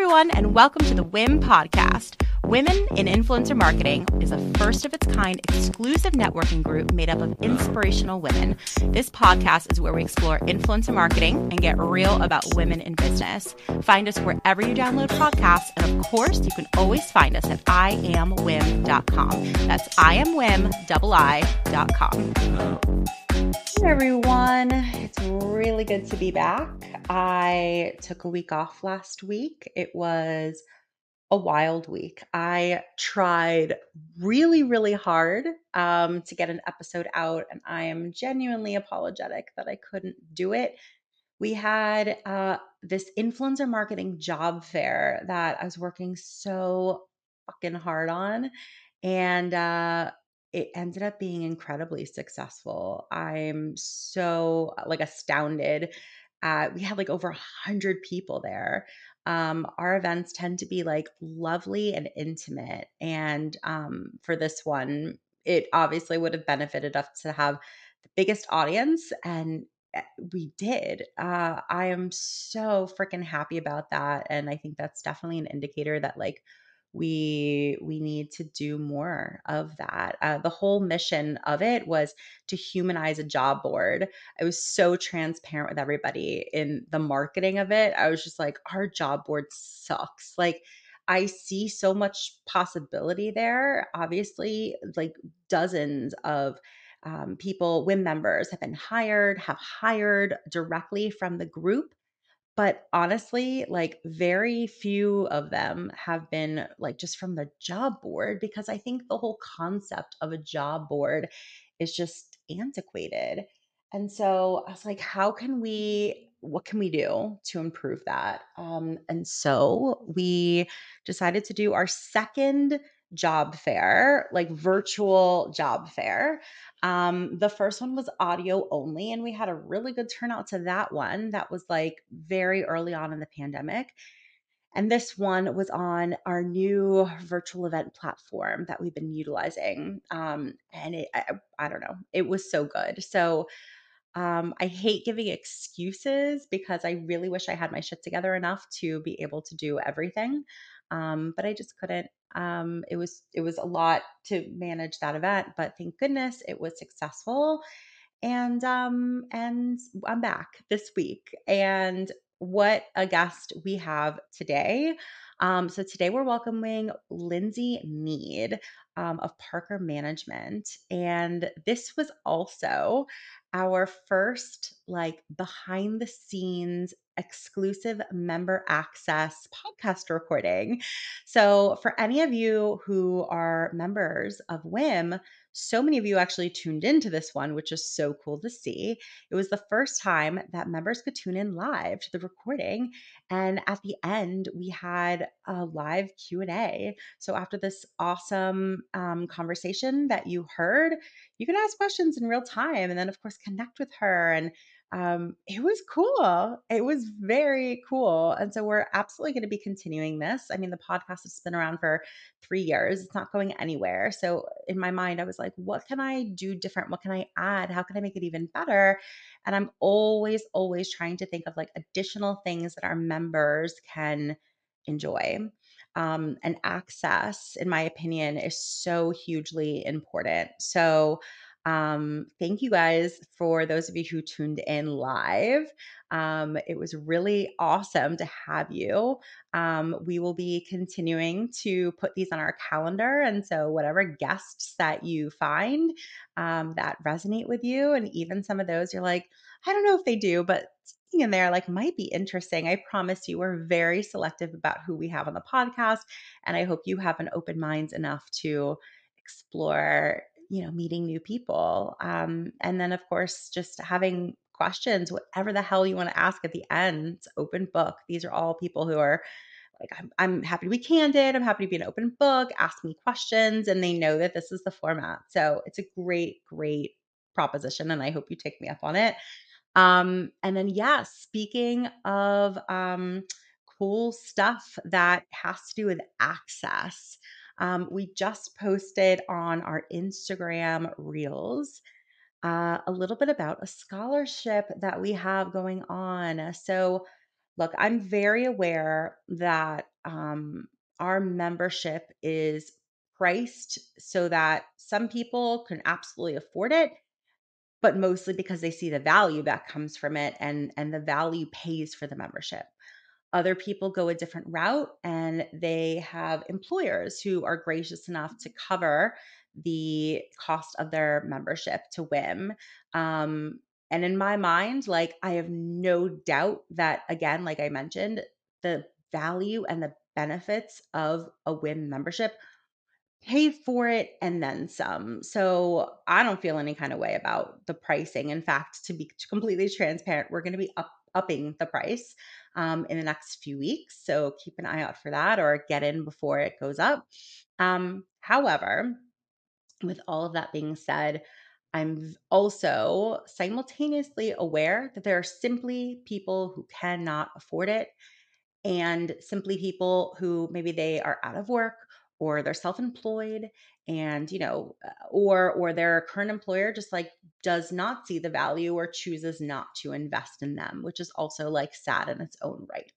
everyone, and welcome to the WIIM podcast. Women in Influencer Marketing is a first of its kind exclusive networking group made up of inspirational women. This podcast is where we explore influencer marketing and get real about women in business. Find us wherever you download podcasts, and of course, you can always find us at iamwiim.com. That's iamwiim.com. Hey everyone, it's really good to be back. I took a week off last week. It was a wild week. I tried really, really hard um, to get an episode out, and I am genuinely apologetic that I couldn't do it. We had uh, this influencer marketing job fair that I was working so fucking hard on. And uh, it ended up being incredibly successful. I'm so like astounded. Uh, we had like over a hundred people there. Um, our events tend to be like lovely and intimate, and um, for this one, it obviously would have benefited us to have the biggest audience, and eh, we did. Uh, I am so freaking happy about that, and I think that's definitely an indicator that like we we need to do more of that. Uh, the whole mission of it was to humanize a job board. I was so transparent with everybody in the marketing of it. I was just like our job board sucks. Like i see so much possibility there obviously like dozens of um, people WIIM members have been hired have hired directly from the group but honestly, like very few of them have been like just from the job board because I think the whole concept of a job board is just antiquated. And so I was like, how can we, what can we do to improve that? Um, and so we decided to do our second job fair, like virtual job fair. Um, the first one was audio only, and we had a really good turnout to that one. That was like very early on in the pandemic. And this one was on our new virtual event platform that we've been utilizing. Um, and it, I, I don't know, it was so good. So um, I hate giving excuses because I really wish I had my shit together enough to be able to do everything. Um, but I just couldn't. Um, it was it was a lot to manage that event, but thank goodness it was successful. And um, and I'm back this week. And what a guest we have today. Um, so today we're welcoming Lindsay Nead um, of Parker Management, and this was also our first like behind the scenes exclusive member access podcast recording. So, for any of you who are members of WIIM, so many of you actually tuned into this one, which is so cool to see. It was the first time that members could tune in live to the recording, and at the end we had a live Q and A. So after this awesome um, conversation that you heard, you can ask questions in real time, and then of course connect with her and um, it was cool. It was very cool. And so we're absolutely going to be continuing this. I mean, the podcast has been around for three years, it's not going anywhere. So in my mind, I was like, what can I do different? What can I add? How can I make it even better? And I'm always, always trying to think of like additional things that our members can enjoy. Um, and access, in my opinion, is so hugely important. So, um, thank you guys for those of you who tuned in live. Um, it was really awesome to have you. Um, we will be continuing to put these on our calendar. And so, whatever guests that you find um, that resonate with you, and even some of those you're like, I don't know if they do, but in there like might be interesting. I promise you, we're very selective about who we have on the podcast. And I hope you have an open mind enough to explore you know, meeting new people. Um, and then, of course, just having questions, whatever the hell you want to ask at the end, open book. These are all people who are like, I'm, I'm happy to be candid. I'm happy to be an open book. Ask me questions. And they know that this is the format. So it's a great, great proposition. And I hope you take me up on it. Um, and then, yeah, speaking of um, cool stuff that has to do with access. Um, we just posted on our Instagram reels uh, a little bit about a scholarship that we have going on. So, look, I'm very aware that um, our membership is priced so that some people can absolutely afford it but mostly because they see the value that comes from it and and the value pays for the membership other people go a different route and they have employers who are gracious enough to cover the cost of their membership to WIIM. Um, and in my mind, like I have no doubt that, again, like I mentioned, the value and the benefits of a WIIM membership pay for it and then some. So I don't feel any kind of way about the pricing. In fact, to be completely transparent, we're going to be up, upping the price um, in the next few weeks. So keep an eye out for that or get in before it goes up. Um, however, with all of that being said, I'm also simultaneously aware that there are simply people who cannot afford it and simply people who maybe they are out of work or they're self-employed and you know uh, or or their current employer just like does not see the value or chooses not to invest in them which is also like sad in its own right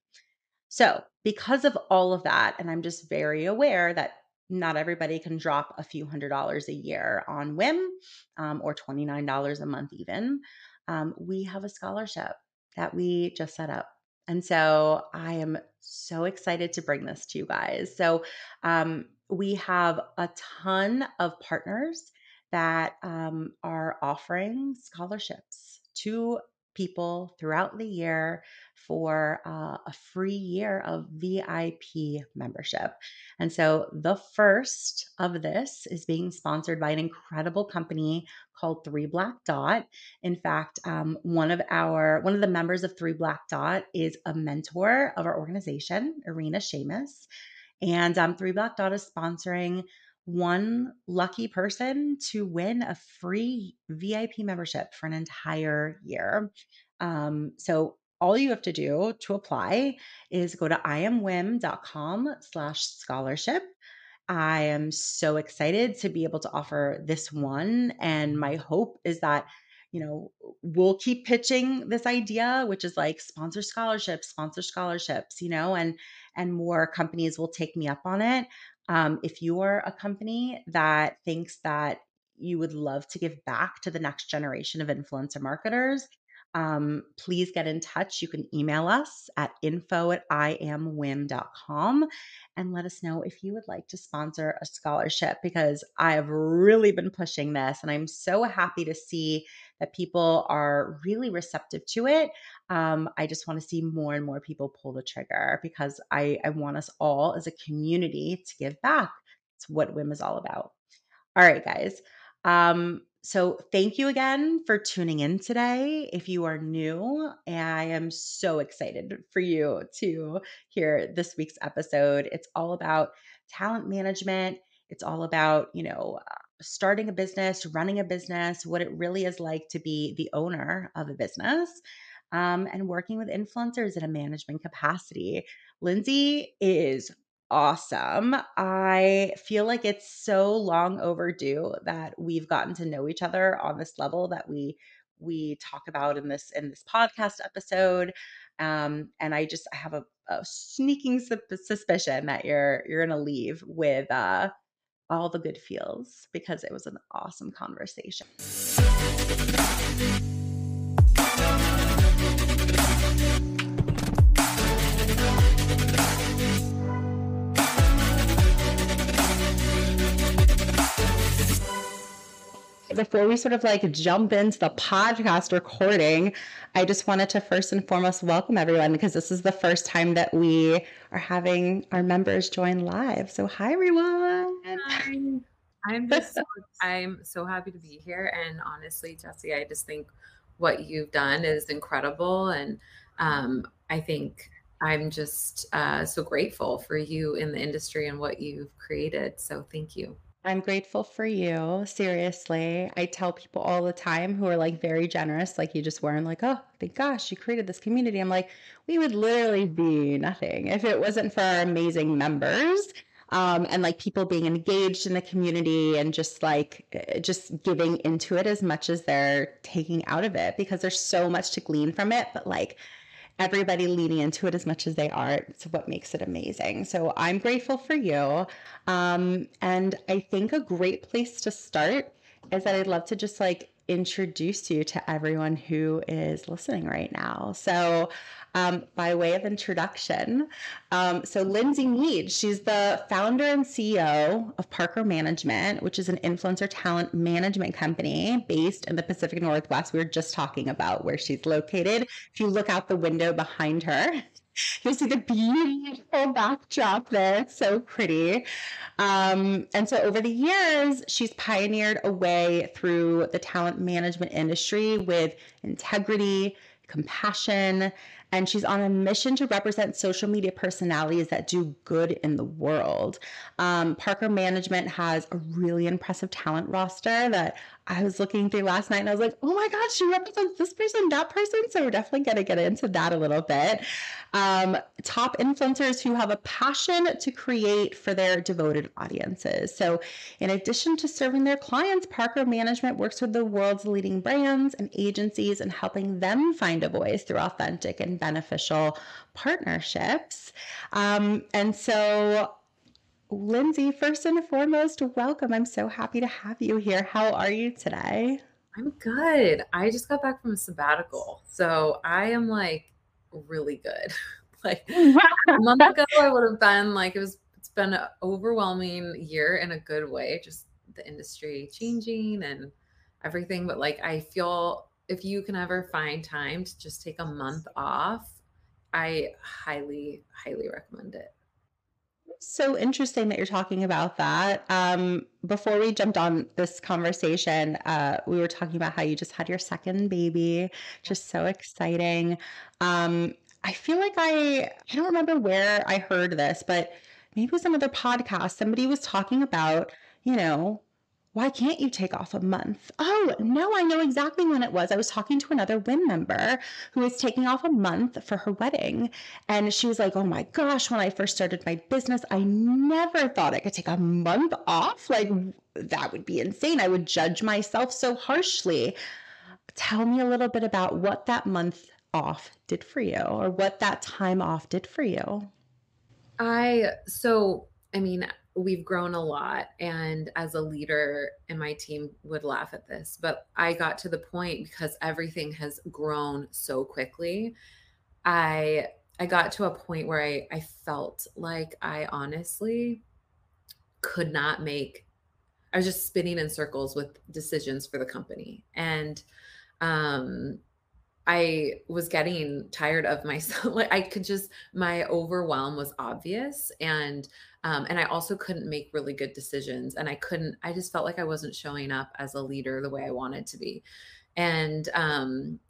so because of all of that and i'm just very aware that not everybody can drop a few hundred dollars a year on WIIM um, or $29 a month even um, we have a scholarship that we just set up and so I am so excited to bring this to you guys. So um, we have a ton of partners that um, are offering scholarships to people throughout the year for uh, a free year of VIP membership. And so the first of this is being sponsored by an incredible company called Three Black Dot. In fact, um, one of our one of the members of Three Black Dot is a mentor of our organization, Irina Seamus. And um, Three Black Dot is sponsoring one lucky person to win a free VIP membership for an entire year. Um, so all you have to do to apply is go to iamwiim.com slash scholarship. I am so excited to be able to offer this one. And my hope is that, you know, we'll keep pitching this idea, which is like sponsor scholarships, sponsor scholarships, you know, and and more companies will take me up on it. Um, if you're a company that thinks that you would love to give back to the next generation of influencer marketers, um, please get in touch. You can email us at info at iamwiim.com and let us know if you would like to sponsor a scholarship because I have really been pushing this and I'm so happy to see that people are really receptive to it. Um, I just want to see more and more people pull the trigger because I, I want us all as a community to give back. It's what WIIM is all about. All right, guys. Um, so, thank you again for tuning in today. If you are new, I am so excited for you to hear this week's episode. It's all about talent management. It's all about, you know, uh, starting a business, running a business, what it really is like to be the owner of a business, um, and working with influencers in a management capacity. Lindsay is awesome. I feel like it's so long overdue that we've gotten to know each other on this level that we we talk about in this in this podcast episode. Um, and I just I have a, a sneaking suspicion that you're you're gonna leave with uh, all the good feels because it was an awesome conversation. Before we sort of like jump into the podcast recording, I just wanted to first and foremost welcome everyone because this is the first time that we are having our members join live. So, hi, everyone. Hi. I'm just so, I'm so happy to be here. And honestly, Jesse, I just think what you've done is incredible. And um, I think I'm just uh, so grateful for you in the industry and what you've created. So thank you. I'm grateful for you. Seriously. I tell people all the time who are like very generous, like you just were, and like, oh, thank gosh, you created this community. I'm like, we would literally be nothing if it wasn't for our amazing members. Um, and like people being engaged in the community and just like eh, just giving into it as much as they're taking out of it because there's so much to glean from it but like everybody leaning into it as much as they are. It's what makes it amazing. So I'm grateful for you. Um, and I think a great place to start is that I'd love to just like introduce you to everyone who is listening right now. So, um, by way of introduction, um, so Lindsay Nead, she's the founder and CEO of Parker Management, which is an influencer talent management company based in the Pacific Northwest. We were just talking about where she's located. If you look out the window behind her, You'll see the beautiful backdrop there. It's so pretty. Um, and so over the years, she's pioneered a way through the talent management industry with integrity, compassion, and she's on a mission to represent social media personalities that do good in the world. Um, Parker Management has a really impressive talent roster that I was looking through last night and I was like, oh my God, she represents this person, that person. So we're definitely going to get into that a little bit. Um, top influencers who have a passion to create for their devoted audiences. So, in addition to serving their clients, Parker Management works with the world's leading brands and agencies and helping them find a voice through authentic and beneficial partnerships. Um, and so, Lindsay, first and foremost, welcome. I'm so happy to have you here. How are you today? I'm good. I just got back from a sabbatical. So I am like really good. like a month ago, I would have been like, it was, it's been an overwhelming year in a good way, just the industry changing and everything. But like, I feel if you can ever find time to just take a month off, I highly, highly recommend it so interesting that you're talking about that. Um, before we jumped on this conversation, uh, we were talking about how you just had your second baby, just so exciting. Um, I feel like I I don't remember where I heard this, but maybe it was another podcast. Somebody was talking about, you know, why can't you take off a month? Oh, no, I know exactly when it was. I was talking to another WIIM member who was taking off a month for her wedding. And she was like, Oh my gosh, when I first started my business, I never thought I could take a month off. Like, that would be insane. I would judge myself so harshly. Tell me a little bit about what that month off did for you or what that time off did for you. I, so, I mean, we've grown a lot and as a leader and my team would laugh at this but i got to the point because everything has grown so quickly i i got to a point where i i felt like i honestly could not make i was just spinning in circles with decisions for the company and um I was getting tired of myself. Like I could just my overwhelm was obvious and um and I also couldn't make really good decisions and I couldn't I just felt like I wasn't showing up as a leader the way I wanted to be. And um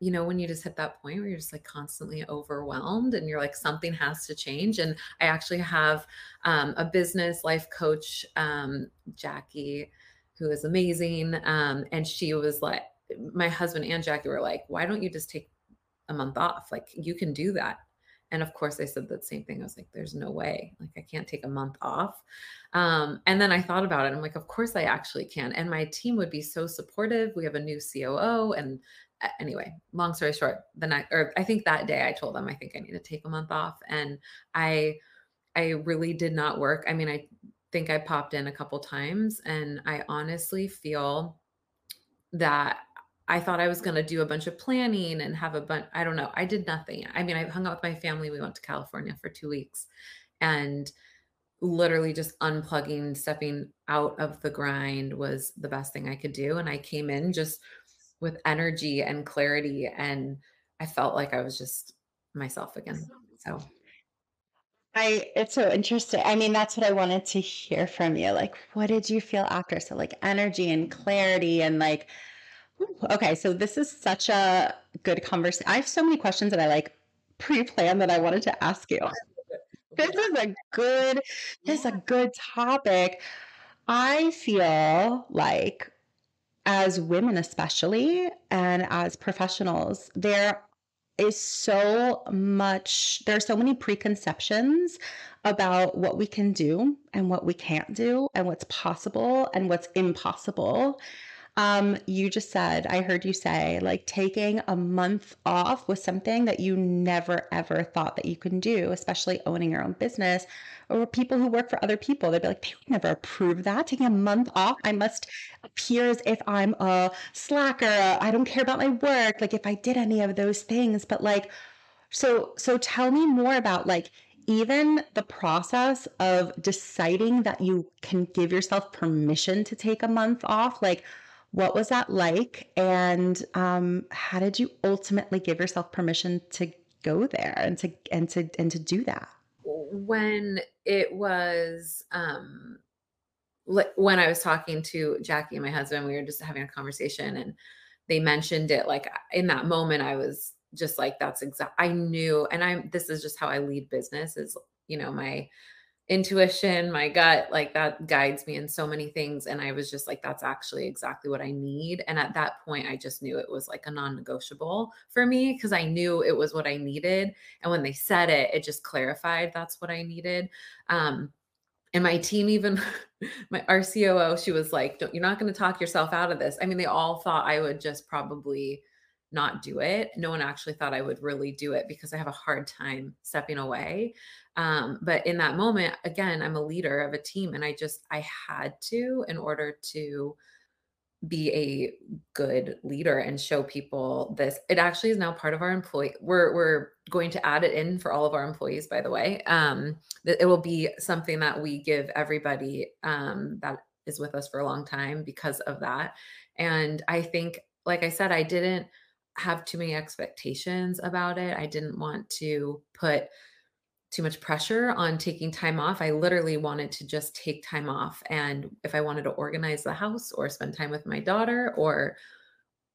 you know when you just hit that point where you're just like constantly overwhelmed and you're like something has to change and I actually have um a business life coach um Jackie who is amazing um and she was like my husband and Jackie were like, why don't you just take a month off? Like you can do that. And of course I said that same thing. I was like, there's no way. Like I can't take a month off. Um, and then I thought about it. I'm like, of course I actually can. And my team would be so supportive. We have a new COO. And anyway, long story short, the night or I think that day I told them I think I need to take a month off. And I I really did not work. I mean, I think I popped in a couple times and I honestly feel that I thought I was going to do a bunch of planning and have a bunch. I don't know. I did nothing. I mean, I hung out with my family. We went to California for two weeks and literally just unplugging, stepping out of the grind was the best thing I could do. And I came in just with energy and clarity. And I felt like I was just myself again. So. I it's so interesting. I mean, that's what I wanted to hear from you. Like, what did you feel after? So like energy and clarity and like Okay, so this is such a good conversation. I have so many questions that I like pre-planned that I wanted to ask you. This is a good this is a good topic. I feel like as women especially and as professionals, there is so much there are so many preconceptions about what we can do and what we can't do and what's possible and what's impossible Um, you just said, I heard you say, like taking a month off was something that you never ever thought that you can do, especially owning your own business or people who work for other people. They'd be like, they would never approve that. Taking a month off, I must appear as if I'm a slacker. I don't care about my work. Like if I did any of those things, but like, so so tell me more about like even the process of deciding that you can give yourself permission to take a month off. Like, what was that like? And um, how did you ultimately give yourself permission to go there and to and to and to do that? When it was um when I was talking to Jackie and my husband, we were just having a conversation and they mentioned it like in that moment I was just like that's exact I knew and I'm this is just how I lead business is you know my intuition, my gut, like that guides me in so many things. And I was just like, that's actually exactly what I need. And at that point, I just knew it was like a non negotiable for me because I knew it was what I needed. And when they said it, it just clarified that's what I needed. Um, and my team even my RCOO, she was like, Don't, you're not going to talk yourself out of this. I mean, they all thought I would just probably not do it. No one actually thought I would really do it because I have a hard time stepping away. Um, but in that moment, again, I'm a leader of a team and I just, I had to in order to be a good leader and show people this. It actually is now part of our employee. We're we're going to add it in for all of our employees, by the way. Um, it will be something that we give everybody um, that is with us for a long time because of that. And I think, like I said, I didn't have too many expectations about it. I didn't want to put too much pressure on taking time off. I literally wanted to just take time off. And if I wanted to organize the house or spend time with my daughter or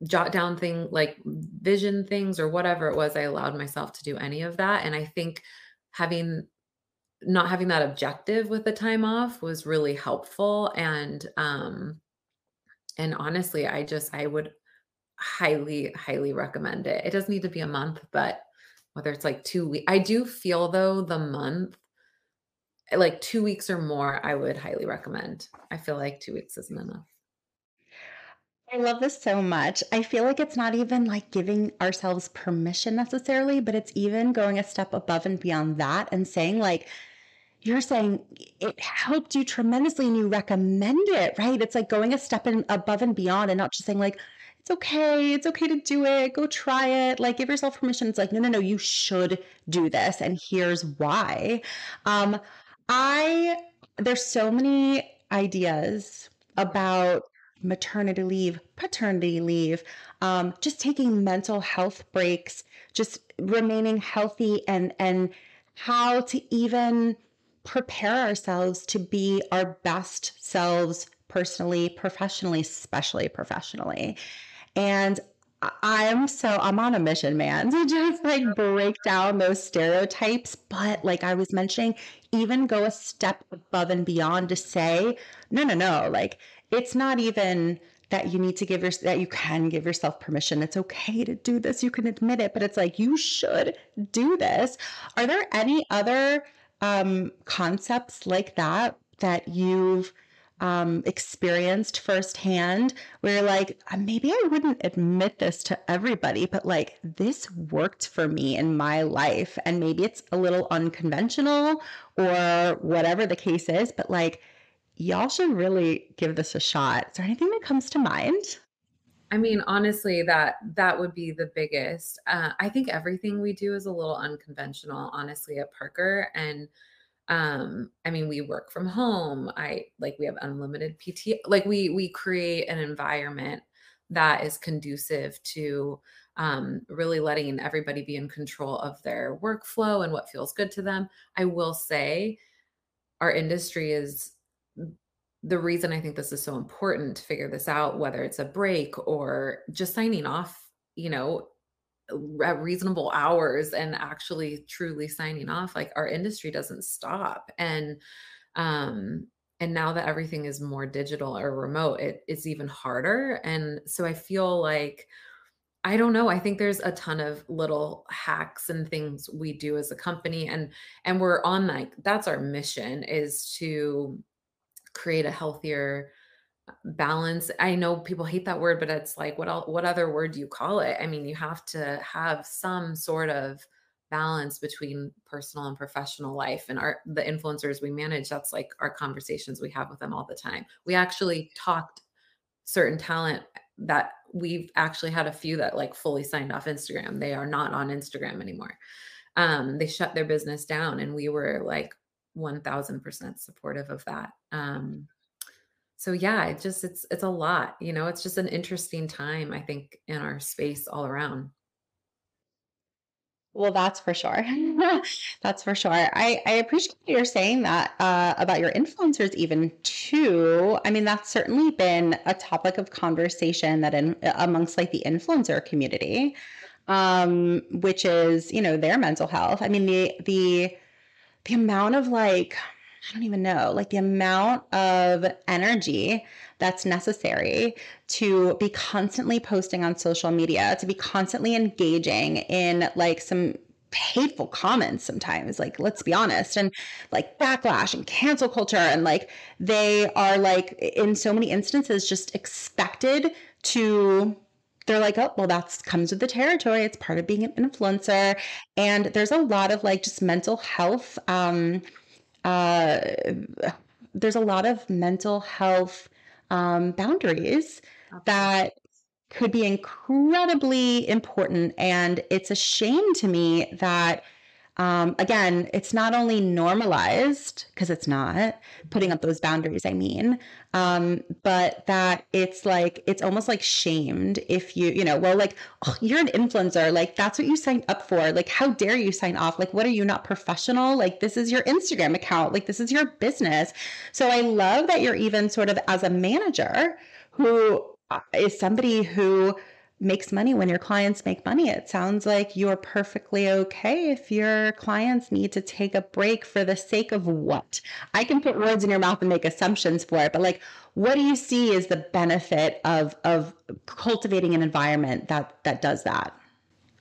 jot down thing like vision things or whatever it was, I allowed myself to do any of that. And I think having not having that objective with the time off was really helpful. And um and honestly, I just I would highly, highly recommend it. It doesn't need to be a month, but whether it's like two weeks, I do feel though the month, eh, like two weeks or more, I would highly recommend. I feel like two weeks isn't enough. I love this so much. I feel like it's not even like giving ourselves permission necessarily, but it's even going a step above and beyond that and saying, like, you're saying it helped you tremendously and you recommend it, right? It's like going a step in, above and beyond and not just saying, like, it's okay. It's okay to do it. Go try it. Like, give yourself permission. It's like, no, no, no, you should do this. And here's why. Um, I, there's so many ideas about maternity leave, paternity leave, um, just taking mental health breaks, just remaining healthy and, and how to even prepare ourselves to be our best selves personally, professionally, especially professionally. And I am so I'm on a mission, man, to just like break down those stereotypes. But like I was mentioning, even go a step above and beyond to say, no, no, no, like it's not even that you need to give your that you can give yourself permission. It's okay to do this. You can admit it, but it's like you should do this. Are there any other um concepts like that that you've um, experienced firsthand where you're like, uh, maybe I wouldn't admit this to everybody, but like this worked for me in my life. And maybe it's a little unconventional or whatever the case is, but like, y'all should really give this a shot. Is there anything that comes to mind? I mean, honestly, that that would be the biggest. Uh, I think everything we do is a little unconventional, honestly, at Parker. And um i mean we work from home i like we have unlimited pt like we we create an environment that is conducive to um really letting everybody be in control of their workflow and what feels good to them. I will say our industry is the reason i think this is so important to figure this out whether it's a break or just signing off you know at reasonable hours and actually truly signing off like our industry doesn't stop. And um and now that everything is more digital or remote it, it's even harder. And so i feel like i don't know i think there's a ton of little hacks and things we do as a company and and we're on like that's our mission is to create a healthier balance. I know people hate that word, but it's like, what what other word do you call it? I mean, you have to have some sort of balance between personal and professional life and our the influencers we manage that's like our conversations we have with them all the time we actually talked certain talent that we've actually had a few that like fully signed off instagram they are not on instagram anymore um they shut their business down and we were like 1000% supportive of that um so yeah it just it's it's a lot you know it's just an interesting time i think in our space all around Well, that's for sure. That's for sure. I I appreciate you're saying that, uh, about your influencers even too. I mean, that's certainly been a topic of conversation that in amongst, like, the influencer community, um, which is, you know, their mental health. I mean, the the the amount of, like I don't even know, like, the amount of energy that's necessary to be constantly posting on social media, to be constantly engaging in, like, some hateful comments sometimes, like, let's be honest, and, like, backlash and cancel culture, and, like, they are, like, in so many instances, just expected to they're like, "Oh, well, that's comes with the territory. It's part of being an influencer." And there's a lot of, like, just mental health, um, uh, there's a lot of mental health um, boundaries absolutely that could be incredibly important. And it's a shame to me that um, again, it's not only normalized, because it's not putting up those boundaries, I mean, um, but that it's like, it's almost like shamed if you, you know, well, like, oh, you're an influencer, like, that's what you signed up for. Like, how dare you sign off? Like, what are you not professional? Like, this is your Instagram account, like, this is your business. So I love that you're even sort of as a manager who uh, somebody who makes money when your clients make money. It sounds like you're perfectly okay if your clients need to take a break for the sake of what? I can put words in your mouth and make assumptions for it, but like what do you see as the benefit of of cultivating an environment that that does that?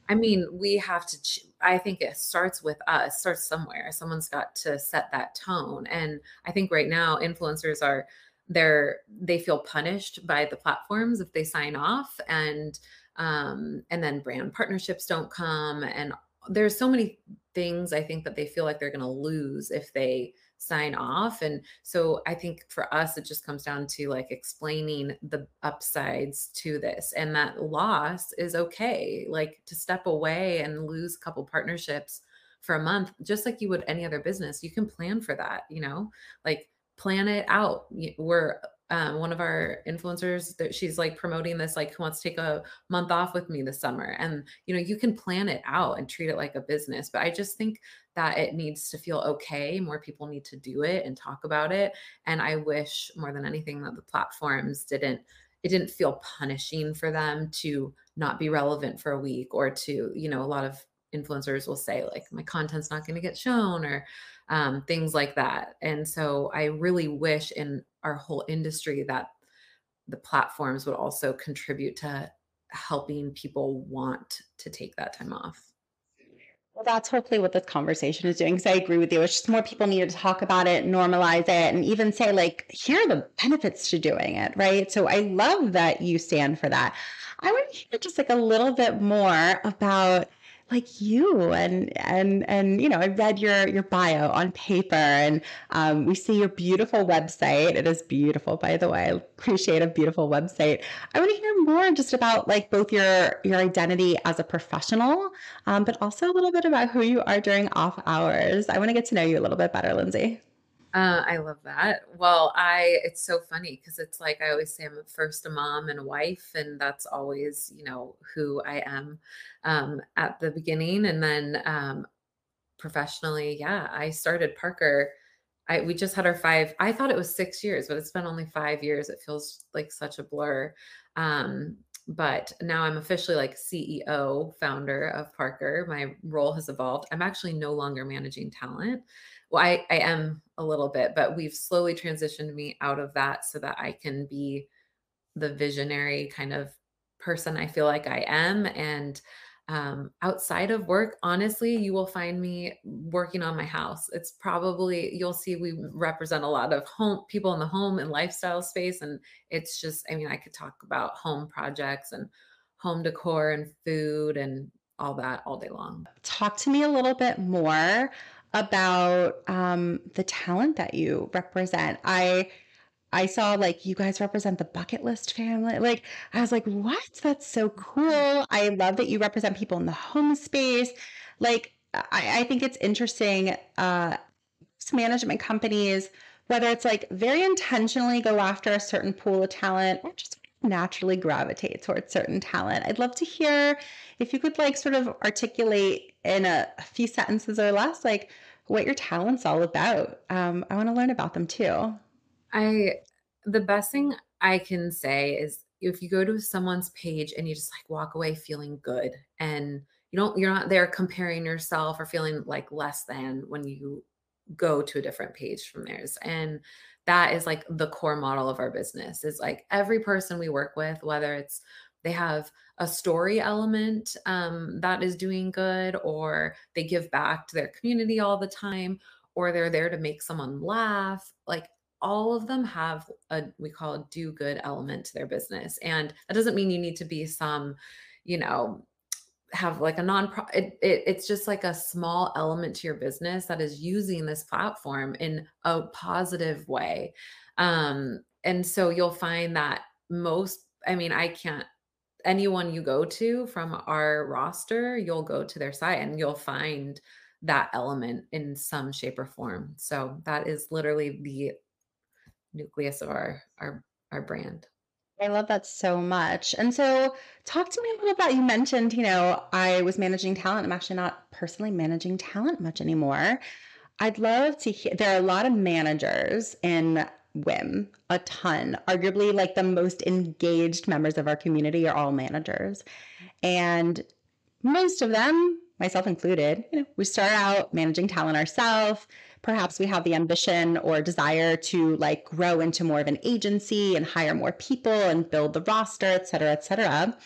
I mean, we have to, ch- I think it starts with us, starts somewhere. Someone's got to set that tone. And I think right now, influencers are, they're, they feel punished by the platforms if they sign off and, um, and then brand partnerships don't come. And there's so many things I think that they feel like they're going to lose if they sign off. And so I think for us, it just comes down to like explaining the upsides to this and that loss is okay. Like to step away and lose a couple partnerships for a month, just like you would any other business, you can plan for that, you know, like plan it out. We're um, one of our influencers that she's like promoting this, like who wants to take a month off with me this summer. And, you know, you can plan it out and treat it like a business. But I just think that it needs to feel okay. More people need to do it and talk about it. And I wish more than anything that the platforms didn't, it didn't feel punishing for them to not be relevant for a week or to, you know, a lot of influencers will say like my content's not going to get shown or um, things like that. And so I really wish in our whole industry that the platforms would also contribute to helping people want to take that time off. Well, that's hopefully what this conversation is doing. Because I agree with you. It's just more people need to talk about it, normalize it, and even say, like, here are the benefits to doing it, right? So I love that you stand for that. I want to hear just like a little bit more about like you and and and you know i read your your bio on paper and um, we see your beautiful website. It is beautiful by the way. I appreciate a beautiful website. I want to hear more just about like both your your identity as a professional um, but also a little bit about who you are during off hours. I want to get to know you a little bit better lindsay Uh, I love that. Well, I it's so funny because it's like I always say I'm first a mom and a wife, and that's always, you know, who I am um, at the beginning. And then um, professionally, yeah, I started Parker. I we just had our five. I thought it was six years, but it's been only five years. It feels like such a blur. Um, but now I'm officially like CEO, founder of Parker. My role has evolved. I'm actually no longer managing talent. Well, I, I am a little bit, but we've slowly transitioned me out of that so that I can be the visionary kind of person I feel like I am. And um, outside of work, honestly, you will find me working on my house. It's probably, you'll see we represent a lot of home people in the home and lifestyle space. And it's just, I mean, I could talk about home projects and home decor and food and all that all day long. Talk to me a little bit more about um, the talent that you represent. I I saw like you guys represent the bucket list family. Like I was like, what? That's so cool. I love that you represent people in the home space. Like I, I think it's interesting. Uh, management companies, whether it's like very intentionally go after a certain pool of talent or just naturally gravitate towards certain talent. I'd love to hear if you could like sort of articulate in a, few sentences or less, like what your talent's all about. Um, I want to learn about them too. I the best thing I can say is if you go to someone's page and you just like walk away feeling good and you don't you're not there comparing yourself or feeling like less than when you go to a different page from theirs and that is like the core model of our business is like every person we work with whether it's they have a story element um, that is doing good or they give back to their community all the time or they're there to make someone laugh like all of them have a we call a do good element to their business. And that doesn't mean you need to be some you know have like a non it, it, it's just like a small element to your business that is using this platform in a positive way um and so you'll find that most i mean i can't anyone you go to from our roster you'll go to their site and you'll find that element in some shape or form so that is literally the nucleus of our our our brand. I love that so much. And so, talk to me a little about you mentioned, you know, I was managing talent. I'm actually not personally managing talent much anymore. I'd love to hear. There are a lot of managers in WIIM, a ton. Arguably, like the most engaged members of our community are all managers. And most of them, myself included, you know, we start out managing talent ourselves perhaps we have the ambition or desire to like grow into more of an agency and hire more people and build the roster, et cetera, et cetera.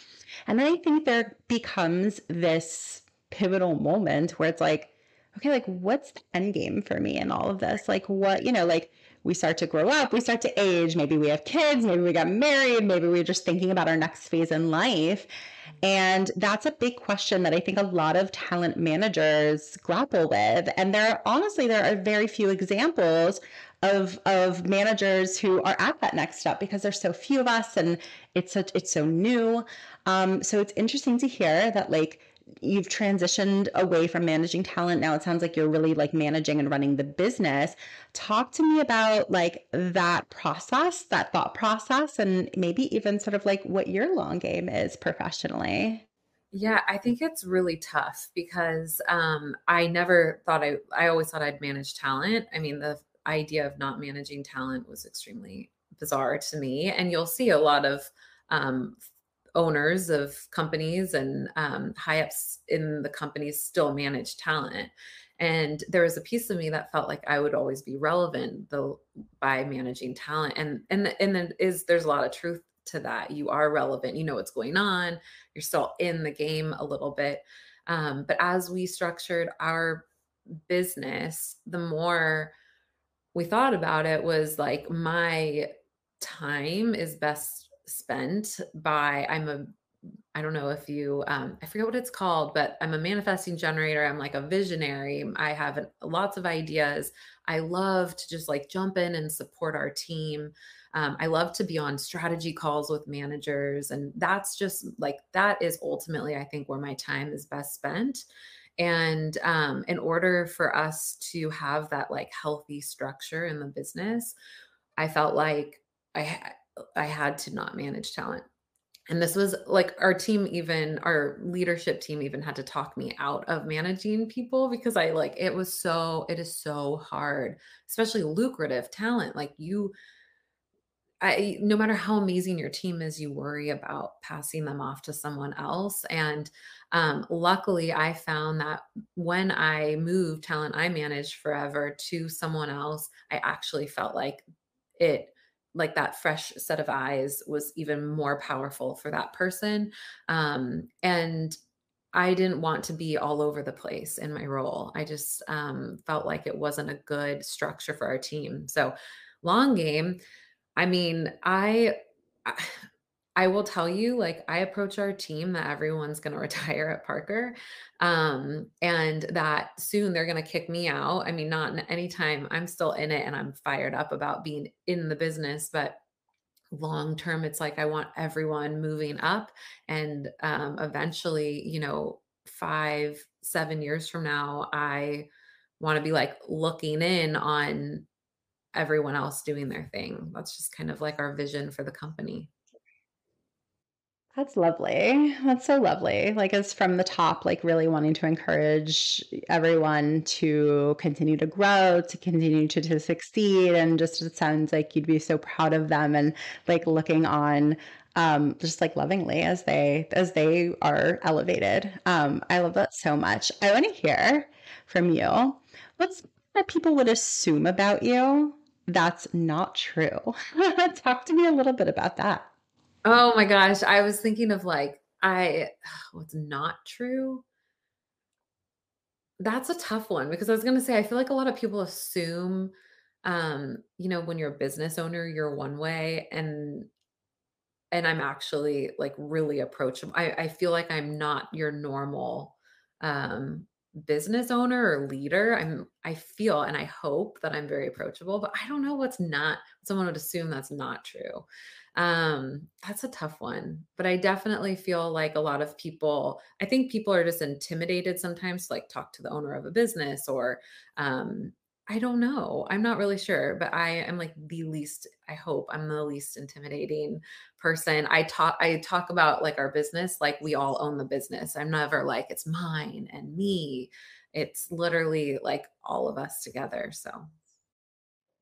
And then I think there becomes this pivotal moment where it's like, okay, like what's the end game for me in all of this? Like what, you know, like we start to grow up, we start to age, maybe we have kids, maybe we got married, maybe we're just thinking about our next phase in life. And that's a big question that I think a lot of talent managers grapple with. And there honestly there are very few examples of of managers who are at that next step because there's so few of us and it's such it's so new. Um, so it's interesting to hear that like you've transitioned away from managing talent. Now it sounds like you're really like managing and running the business. Talk to me about like that process that thought process and maybe even sort of like what your long game is professionally. Yeah i think it's really tough because um i never thought i i always thought i'd manage talent. I mean the idea of not managing talent was extremely bizarre to me and you'll see a lot of um, owners of companies and um, high ups in the companies still manage talent. And there was a piece of me that felt like I would always be relevant though by managing talent. And and and then is there's a lot of truth to that. You are relevant. You know what's going on. You're still in the game a little bit. Um, but as we structured our business, the more we thought about it was like my time is best spent by i'm a I don't know if you, um, I forget what it's called, but I'm a manifesting generator. I'm like a visionary. I have lots of ideas. I love to just like jump in and support our team. Um, I love to be on strategy calls with managers. And that's just like, that is ultimately, I think, where my time is best spent. And um, in order for us to have that like healthy structure in the business, I felt like I, I had to not manage talent. And this was like our team, even our leadership team, even had to talk me out of managing people because I like it was so, it is so hard, especially lucrative talent. Like you, I, no matter how amazing your team is, you worry about passing them off to someone else. And um, luckily, I found that when I moved talent I managed forever to someone else, I actually felt like it like that fresh set of eyes was even more powerful for that person um, and I didn't want to be all over the place in my role. I just um, felt like it wasn't a good structure for our team. So, long game, I mean, I, I I will tell you, like, I approach our team that everyone's going to retire at Parker, um, and that soon they're going to kick me out. I mean, not anytime I'm still in it and I'm fired up about being in the business, but long term it's like i want everyone moving up and um, eventually you know five seven years from now i want to be like looking in on everyone else doing their thing that's just kind of like our vision for the company That's lovely. That's so lovely. Like, it's from the top, like, really wanting to encourage everyone to continue to grow, to continue to to succeed, and just it sounds like you'd be so proud of them and, like, looking on, um, just, like, lovingly as they as they are elevated. Um, I love that so much. I wanna hear from you. What's that people would assume about you that's not true? Talk to me a little bit about that. Oh my gosh i was thinking of like i what's not true that's a tough one because i was going to say i feel like a lot of people assume um you know when you're a business owner you're one way and and I'm actually like really approachable. I, I feel like I'm not your normal um business owner or leader. I'm I feel and I hope that I'm very approachable, but I don't know what's not someone would assume that's not true. Um, that's a tough one. But I definitely feel like a lot of people, I think people are just intimidated sometimes to like talk to the owner of a business or um I don't know. I'm not really sure, but I am like the least, I hope I'm the least intimidating person. I talk I talk about like our business like we all own the business. I'm never like it's mine and me. It's literally like all of us together. So,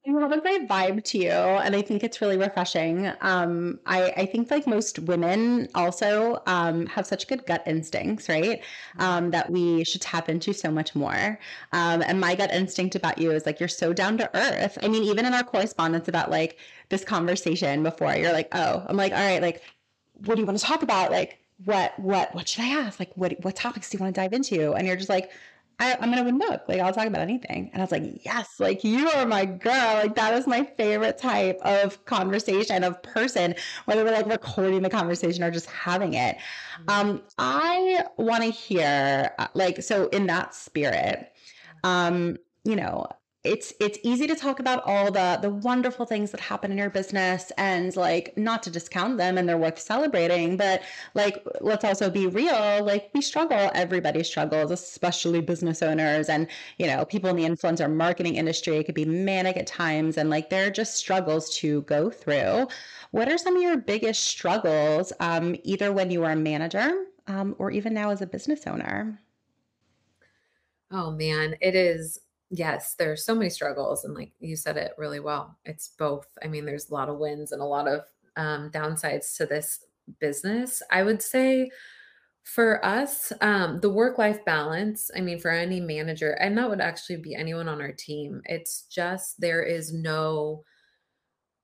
I love a great vibe to you, and I think it's really refreshing. Um, I, I think like most women also um, have such good gut instincts, right? Um, that we should tap into so much more. Um, and my gut instinct about you is like you're so down to earth. I mean, even in our correspondence about like this conversation before, you're like, oh, I'm like, all right, like, what do you want to talk about? Like, what, what, what should I ask? Like, what, what topics do you want to dive into? And you're just like, I, I'm an open book. Like I'll talk about anything. And I was like, yes, like you are my girl. Like that is my favorite type of conversation of person, whether we're like recording the conversation or just having it. Um, I want to hear uh, like so in that spirit, um, you know, it's it's easy to talk about all the the wonderful things that happen in your business and like not to discount them and they're worth celebrating but like let's also be real like we struggle. Everybody struggles especially business owners and you know people in the influencer marketing industry. It could be manic at times and like there are just struggles to go through. What are some of your biggest struggles um, either when you were a manager um, or even now as a business owner? Oh man, it is yes, there's so many struggles and like you said it really well. It's both. I mean, there's a lot of wins and a lot of um downsides to this business. I would say For us, um, the work-life balance, I mean, for any manager, and that would actually be anyone on our team, it's just there is no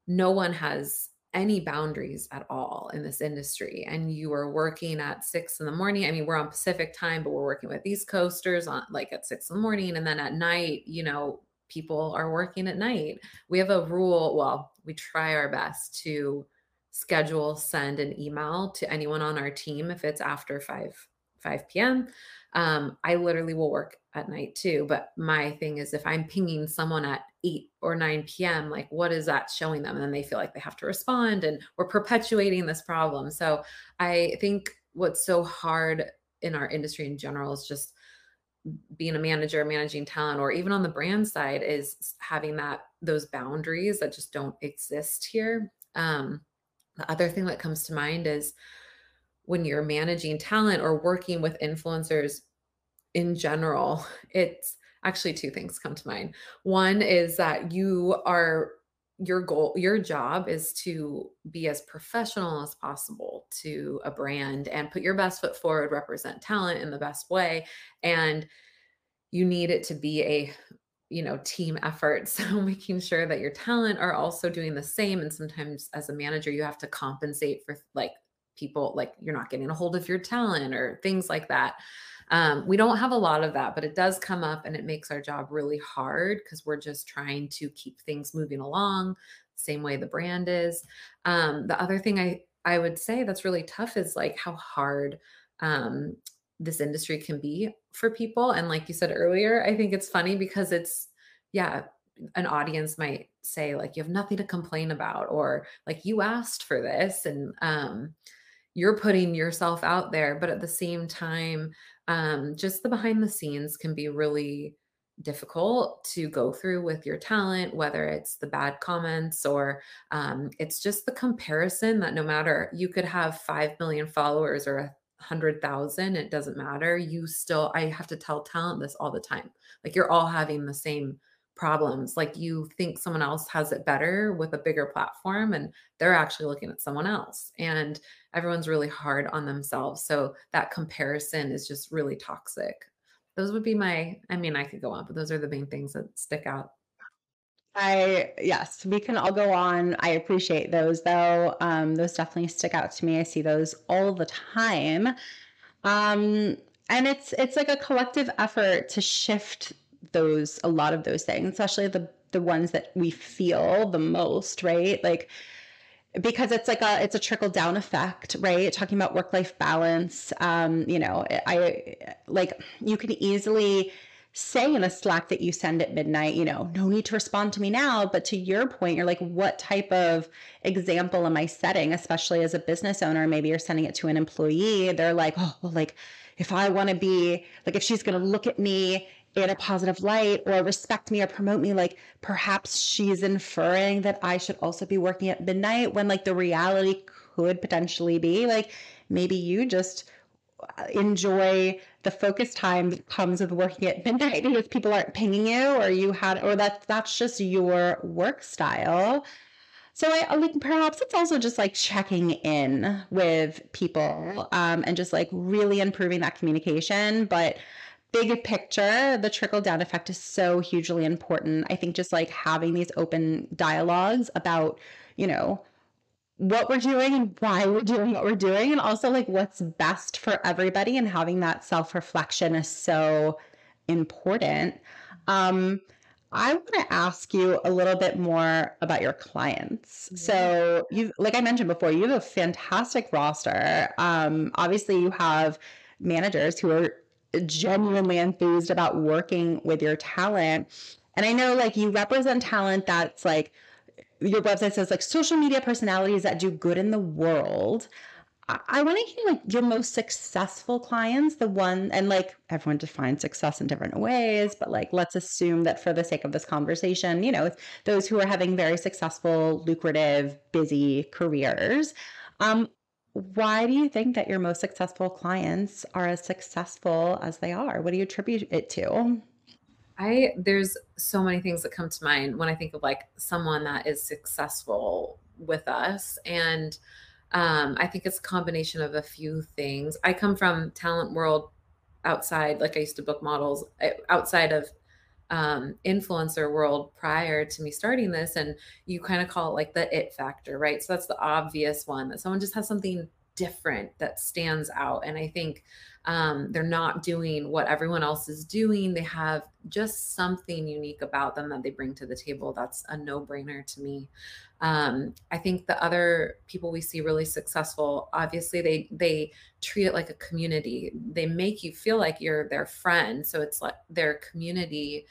no one has any boundaries at all in this industry. And you are working at six in the morning. I mean, we're on Pacific time, but we're working with East Coasters on like at six in the morning. And then at night, you know, people are working at night. We have a rule, well, we try our best to schedule send an email to anyone on our team if it's after 5 5 p.m. Um, I literally will work at night too, but my thing is if I'm pinging someone at 8 or 9 p.m., like what is that showing them? And then they feel like they have to respond and we're perpetuating this problem. So I think what's so hard in our industry in general is just being a manager, managing talent, or even on the brand side is having that those boundaries that just don't exist here. Um, the other thing that comes to mind is when you're managing talent or working with influencers in general, it's actually two things come to mind. One is that you are your goal, your job is to be as professional as possible to a brand and put your best foot forward, represent talent in the best way. And you need it to be a you know team effort so making sure that your talent are also doing the same and sometimes as a manager you have to compensate for like people like you're not getting a hold of your talent or things like that. Um, we don't have a lot of that, but it does come up and it makes our job really hard because we're just trying to keep things moving along, same way the brand is. Um, the other thing I I would say that's really tough is like how hard um, this industry can be for people. And like you said earlier, I think it's funny because it's yeah, an audience might say like you have nothing to complain about or like you asked for this and um you're putting yourself out there but at the same time um just the behind the scenes can be really difficult to go through with your talent whether it's the bad comments or um, it's just the comparison that no matter you could have 5 million followers or a hundred thousand, it doesn't matter. You still, I have to tell talent this all the time. Like you're all having the same problems. Like you think someone else has it better with a bigger platform and they're actually looking at someone else. And everyone's really hard on themselves. So that comparison is just really toxic. Those would be my, I mean, I could go on, but those are the main things that stick out. I yes, we can all go on. I appreciate those though. Um, those definitely stick out to me. I see those all the time. Um, and it's it's like a collective effort to shift those a lot of those things, especially the the ones that we feel the most, right? Like because it's like a it's a trickle down effect right talking about work life balance um you know i like you can easily say in a Slack that you send at midnight, you know, no need to respond to me now. But to your point, you're like, what type of example am I setting, especially as a business owner? Maybe you're sending it to an employee. They're like, oh, well, like, if I want to be, like, if she's going to look at me in a positive light or respect me or promote me, like, perhaps she's inferring that I should also be working at midnight when, like, the reality could potentially be like, maybe you just enjoy the focus time that comes with working at midnight because people aren't pinging you or you had or that that's just your work style so I like perhaps it's also just like checking in with people um, and just like really improving that communication. But big picture, the trickle down effect is so hugely important. I think just like having these open dialogues about, you know, what we're doing and why we're doing what we're doing and also like what's best for everybody and having that self-reflection is so important. Um i want to ask you a little bit more about your clients. So you like i mentioned before you have a fantastic roster. Um obviously you have managers who are genuinely enthused about working with your talent and i know like you represent talent that's like your website says like social media personalities that do good in the world. I, want to hear like your most successful clients, the one, and like everyone defines success in different ways, but like let's assume that for the sake of this conversation, you know, those who are having very successful, lucrative, busy careers. Um, why do you think that your most successful clients are as successful as they are? What do you attribute it to? I there's so many things that come to mind when I think of like someone that is successful with us and um, I think it's a combination of a few things. I come from talent world outside, like I used to book models eh, outside of um, influencer world prior to me starting this. And you kind of call it like the it factor, right? So that's the obvious one that someone just has something different that stands out. And I think um, they're not doing what everyone else is doing. They have just something unique about them that they bring to the table. That's a no brainer to me. Um, I think the other people we see really successful, obviously they they treat it like a community. They make you feel like you're their friend. So it's like their community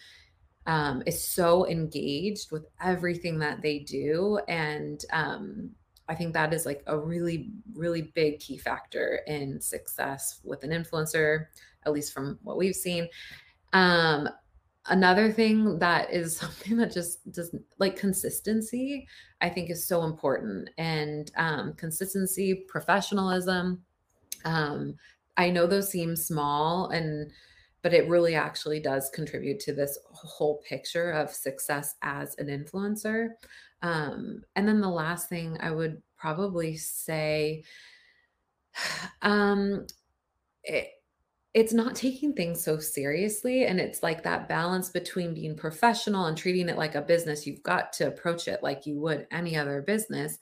um, is so engaged with everything that they do, and um, I think that is like a really, really big key factor in success with an influencer, at least from what we've seen. Um, another thing that is something that just doesn't like consistency, I think is so important. And um, consistency, professionalism. Um, I know those seem small and but it really actually does contribute to this whole picture of success as an influencer. Um, and then the last thing I would probably say, um, it, it's not taking things so seriously. And it's like that balance between being professional and treating it like a business. You've got to approach it like you would any other business,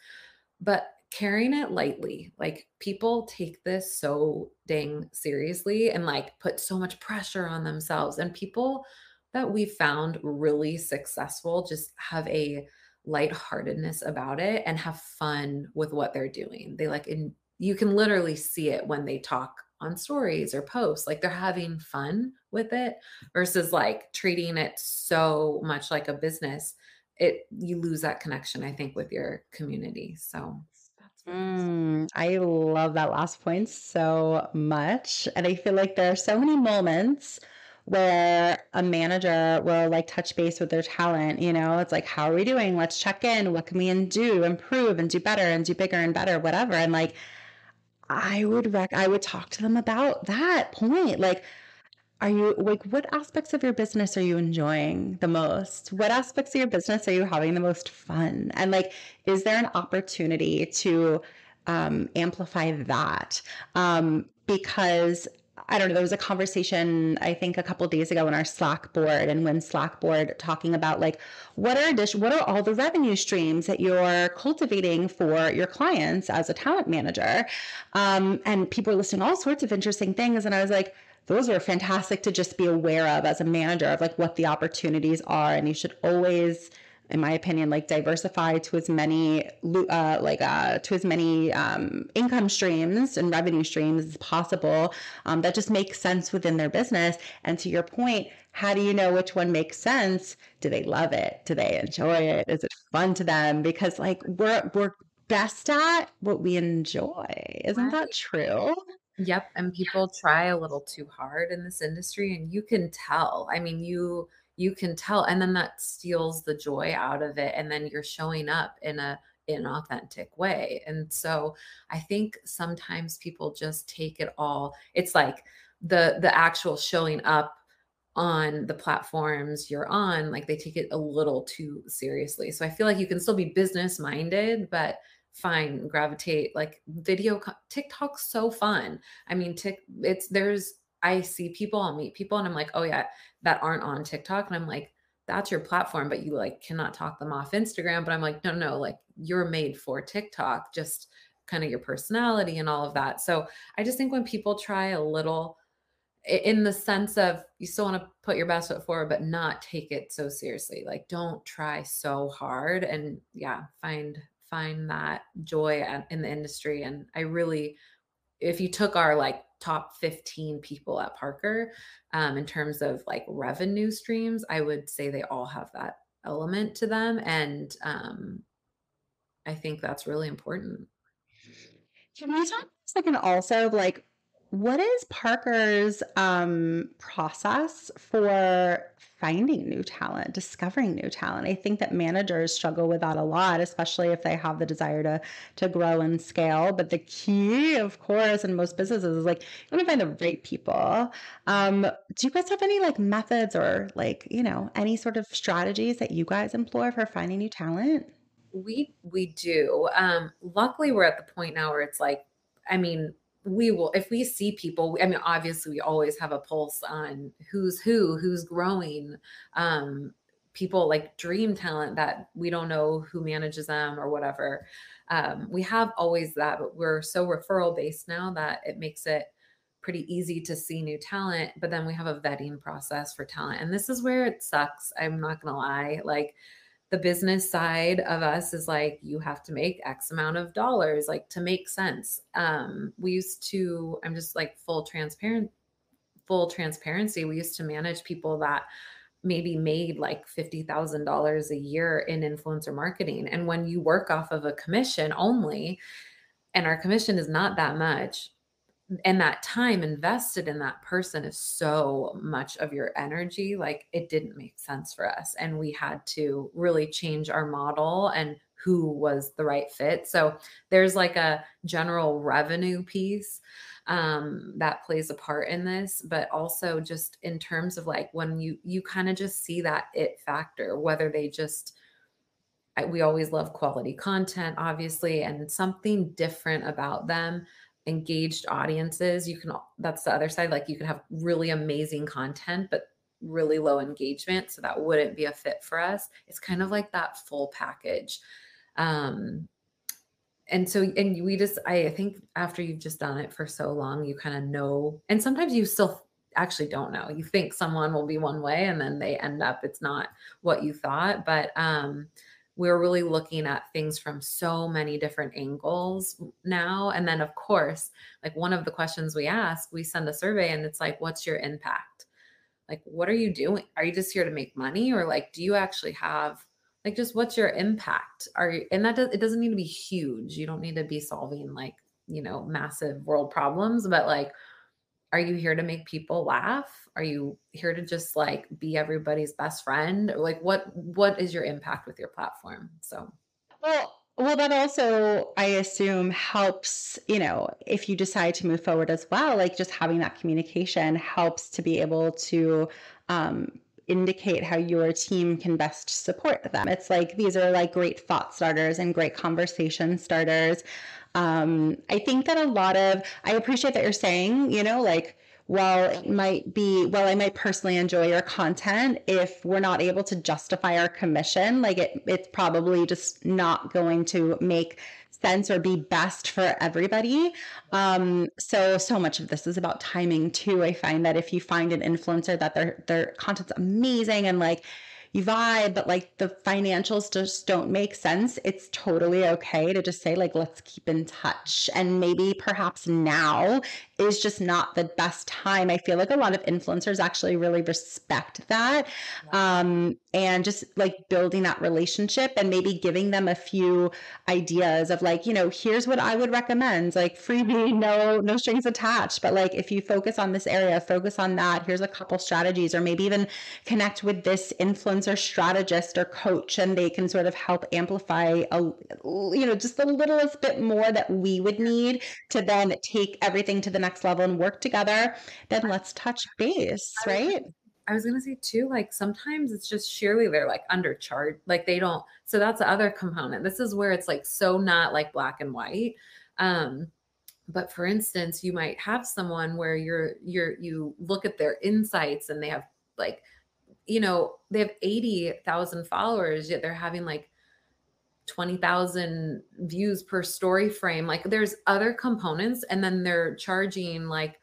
but carrying it lightly. Like people take this so dang seriously and like put so much pressure on themselves. And people that we found really successful just have a lightheartedness about it and have fun with what they're doing. They like, and you can literally see it when they talk on stories or posts. Like they're having fun with it versus like treating it so much like a business. It you lose that connection, I think, with your community. So that's Mm, I love that last point so much. And I feel like there are so many moments where a manager will like touch base with their talent. You know, it's like, how are we doing? Let's check in. What can we do, improve and do better and do bigger and better, whatever. And like, I would rec I would talk to them about that point. Like, are you like what aspects of your business are you enjoying the most? What aspects of your business are you having the most fun? And like, is there an opportunity to um, amplify that? Um, because I don't know, there was a conversation I think a couple days ago in our Slack board and when Slack board talking about like what are addition, what are all the revenue streams that you're cultivating for your clients as a talent manager? Um, and people were listing all sorts of interesting things. And I was like, those are fantastic to just be aware of as a manager of like what the opportunities are. And you should always in my opinion, like diversify to as many uh, like uh, to as many um, income streams and revenue streams as possible um, that just makes sense within their business. And to your point, how do you know which one makes sense? Do they love it? Do they enjoy it? Is it fun to them? Because like we're we're best at what we enjoy. Isn't that true? Yep. And people try a little too hard in this industry, and you can tell. I mean, you you can tell and then that steals the joy out of it and then you're showing up in a inauthentic way and so i think sometimes people just take it all it's like the the actual showing up on the platforms you're on like they take it a little too seriously so i feel like you can still be business minded but fine gravitate like video tiktok's so fun i mean tick it's there's I see people, I'll meet people, and I'm like, oh yeah, that aren't on TikTok, and I'm like, that's your platform, but you like cannot talk them off Instagram. But I'm like, no, no, like you're made for TikTok, just kind of your personality and all of that. So I just think when people try a little in the sense of you still want to put your best foot forward, but not take it so seriously. Like don't try so hard and yeah, find find that joy uh, in the industry. And I really, if you took our like top 15 people at Parker um, in terms of like revenue streams, I would say they all have that element to them. And um, I think that's really important. Can we talk a second also like what is Parker's um, process for finding new talent, discovering new talent? I think that managers struggle with that a lot, especially if they have the desire to to grow and scale. But the key, of course, in most businesses is like you want to find the right people. Um, do you guys have any like methods or like you know any sort of strategies that you guys employ for finding new talent? We we do. Um, luckily, we're at the point now where it's like, I mean we will if we see people i mean obviously we always have a pulse on who's who who's growing. Um people like dream talent that we don't know who manages them or whatever. Um, we have always that but we're so referral based now that it makes it pretty easy to see new talent but then we have a vetting process for talent and this is where it sucks i'm not gonna lie. Like the business side of us is like you have to make x amount of dollars like to make sense. Um we used to i'm just like full transparent full transparency we used to manage people that maybe made like $50,000 a year in influencer marketing. And when you work off of a commission only and our commission is not that much and that time invested in that person is so much of your energy like it didn't make sense for us and we had to really change our model and who was the right fit. So there's like a general revenue piece um, that plays a part in this but also just in terms of like when you you kind of just see that it factor whether they just we always love quality content obviously and something different about them engaged audiences you can that's the other side like you can have really amazing content but really low engagement so that wouldn't be a fit for us it's kind of like that full package um and so and we just I think after you've just done it for so long, you kind of know, and sometimes you still actually don't know. You think someone will be one way and then they end up it's not what you thought. But um we're really looking at things from so many different angles now. And then of course, like one of the questions we ask, we send a survey and it's like, what's your impact? Like, what are you doing? Are you just here to make money? Or like, do you actually have like just what's your impact are you and that does it doesn't need to be huge you don't need to be solving like you know massive world problems but like are you here to make people laugh are you here to just like be everybody's best friend like what what is your impact with your platform so well well, that also, I assume, helps, you know, if you decide to move forward as well, like just having that communication helps to be able to um, indicate how your team can best support them. It's like these are like great thought starters and great conversation starters. Um, I think that a lot of, I appreciate that you're saying, you know, like, while it might be, while I might personally enjoy your content, if we're not able to justify our commission, like it, it's probably just not going to make sense or be best for everybody. Um, so so much of this is about timing too. I find that if you find an influencer that their their content's amazing and like you vibe, but like the financials just don't make sense, it's totally okay to just say, like, let's keep in touch. And maybe perhaps now is just not the best time. I feel like a lot of influencers actually really respect that. Um, and just like building that relationship and maybe giving them a few ideas of like, you know, here's what I would recommend, like freebie, no, no strings attached. But like if you focus on this area, focus on that, here's a couple strategies, or maybe even connect with this influencer strategist or coach, and they can sort of help amplify a you know, just the littlest bit more that we would need to then take everything to the next level and work together, then let's touch base, right? I was gonna say too, like sometimes it's just sheerly they're like undercharged, like they don't. So that's the other component. This is where it's like so not like black and white. Um, but for instance, you might have someone where you're you're you look at their insights and they have like, you know, they have eighty thousand followers, yet they're having like 20,000 views per story frame. Like there's other components and then they're charging like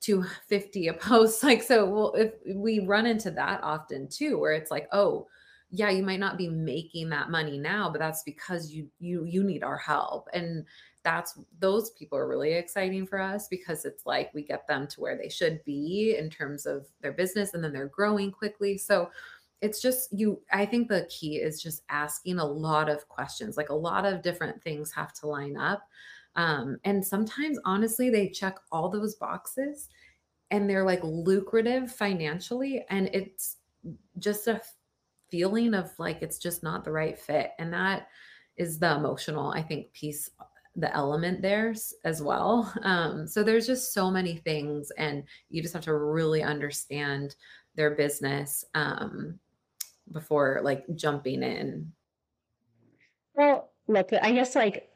250 a post. Like so well if we run into that often too where it's like, "Oh, yeah, you might not be making that money now, but that's because you you you need our help." And that's those people are really exciting for us because it's like we get them to where they should be in terms of their business and then they're growing quickly. So it's just you i think the key is just asking a lot of questions like a lot of different things have to line up um, and sometimes honestly they check all those boxes and they're like lucrative financially and it's just a feeling of like it's just not the right fit and that is the emotional i think piece the element there as well um, so there's just so many things and you just have to really understand their business um, before like jumping in? Well, look, I guess like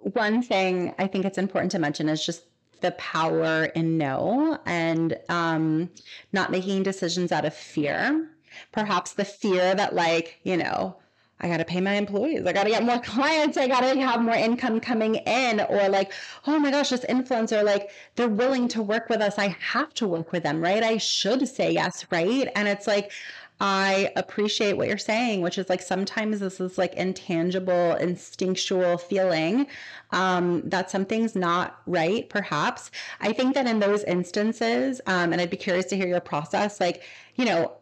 one thing I think it's important to mention is just the power in no and um, not making decisions out of fear. Perhaps the fear that, like, you know, I got to pay my employees. I got to get more clients. I got to have more income coming in. Or like, oh my gosh, this influencer, like they're willing to work with us. I have to work with them, right? I should say yes, right? And it's like, I appreciate what you're saying, which is like sometimes this is like intangible, instinctual feeling um, that something's not right, perhaps. I think that in those instances, um, and I'd be curious to hear your process, like, you know,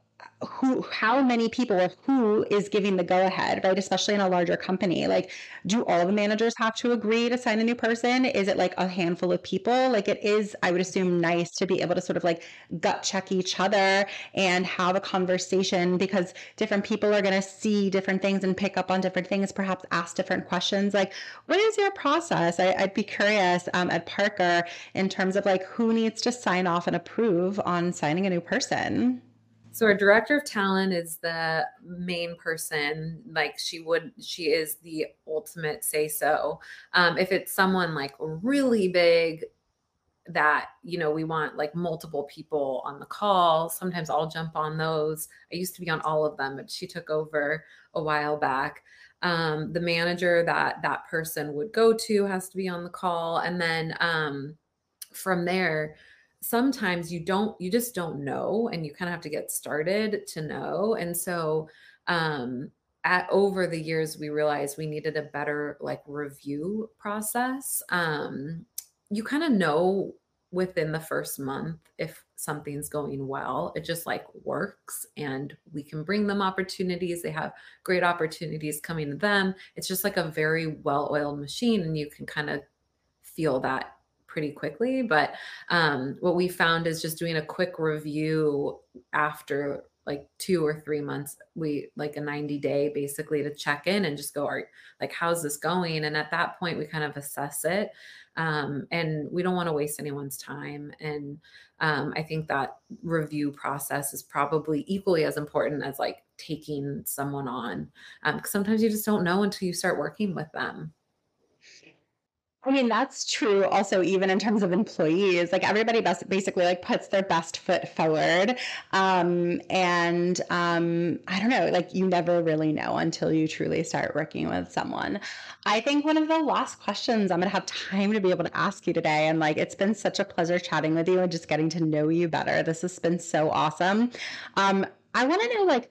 who how many people or who is giving the go ahead right? Especially in a larger company. Like do all the managers have to agree to sign a new person? Is it like a handful of people? Like it is i would assume nice to be able to sort of like gut check each other and have a conversation because different people are going to see different things and pick up on different things perhaps ask different questions. Like what is your process? I, would be curious um, at parker in terms of like who needs to sign off and approve on signing a new person so our director of talent is the main person. Like she would, she is the ultimate say so. Um, if it's someone like really big, that you know we want like multiple people on the call sometimes i'll jump on those i used to be on all of them but she took over a while back um, the manager that that person would go to has to be on the call and then um, from there sometimes you don't you just don't know and you kind of have to get started to know and so um at over the years we realized we needed a better like review process um you kind of know within the first month if something's going well it just like works and we can bring them opportunities they have great opportunities coming to them it's just like a very well-oiled machine and you can kind of feel that pretty quickly but um, what we found is just doing a quick review after like two or three months we like a 90 day basically to check in and just go are like how's this going? And at that point we kind of assess it um, and we don't want to waste anyone's time and um, i think that review process is probably equally as important as like taking someone on um, sometimes you just don't know until you start working with them I mean, that's true also even in terms of employees. Like everybody best, basically like puts their best foot forward. Um, and um, I don't know, like you never really know until you truly start working with someone. I think one of the last questions I'm gonna have time to be able to ask you today, and like it's been such a pleasure chatting with you and just getting to know you better. This has been so awesome. Um, I want to know like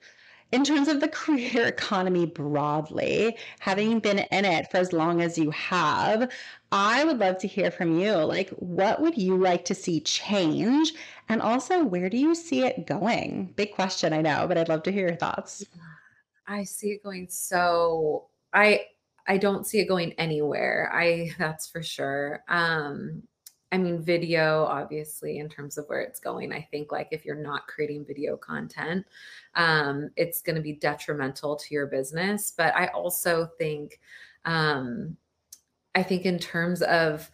in terms of the career economy broadly, having been in it for as long as you have, I would love to hear from you. Like, what would you like to see change? And also, where do you see it going? Big question, I know, but I'd love to hear your thoughts. I see it going so I I don't see it going anywhere. I that's for sure. Um I mean, video, obviously, in terms of where it's going, I think like if you're not creating video content, um, it's going to be detrimental to your business. But I also think, um, I think in terms of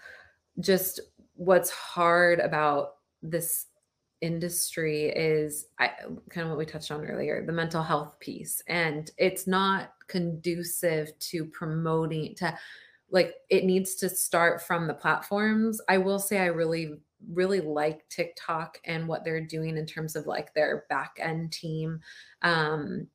just what's hard about this industry is I, kind of what we touched on earlier the mental health piece and it's not conducive to promoting to like it needs to start from the platforms. I will say I really really like TikTok and what they're doing in terms of like their back end team um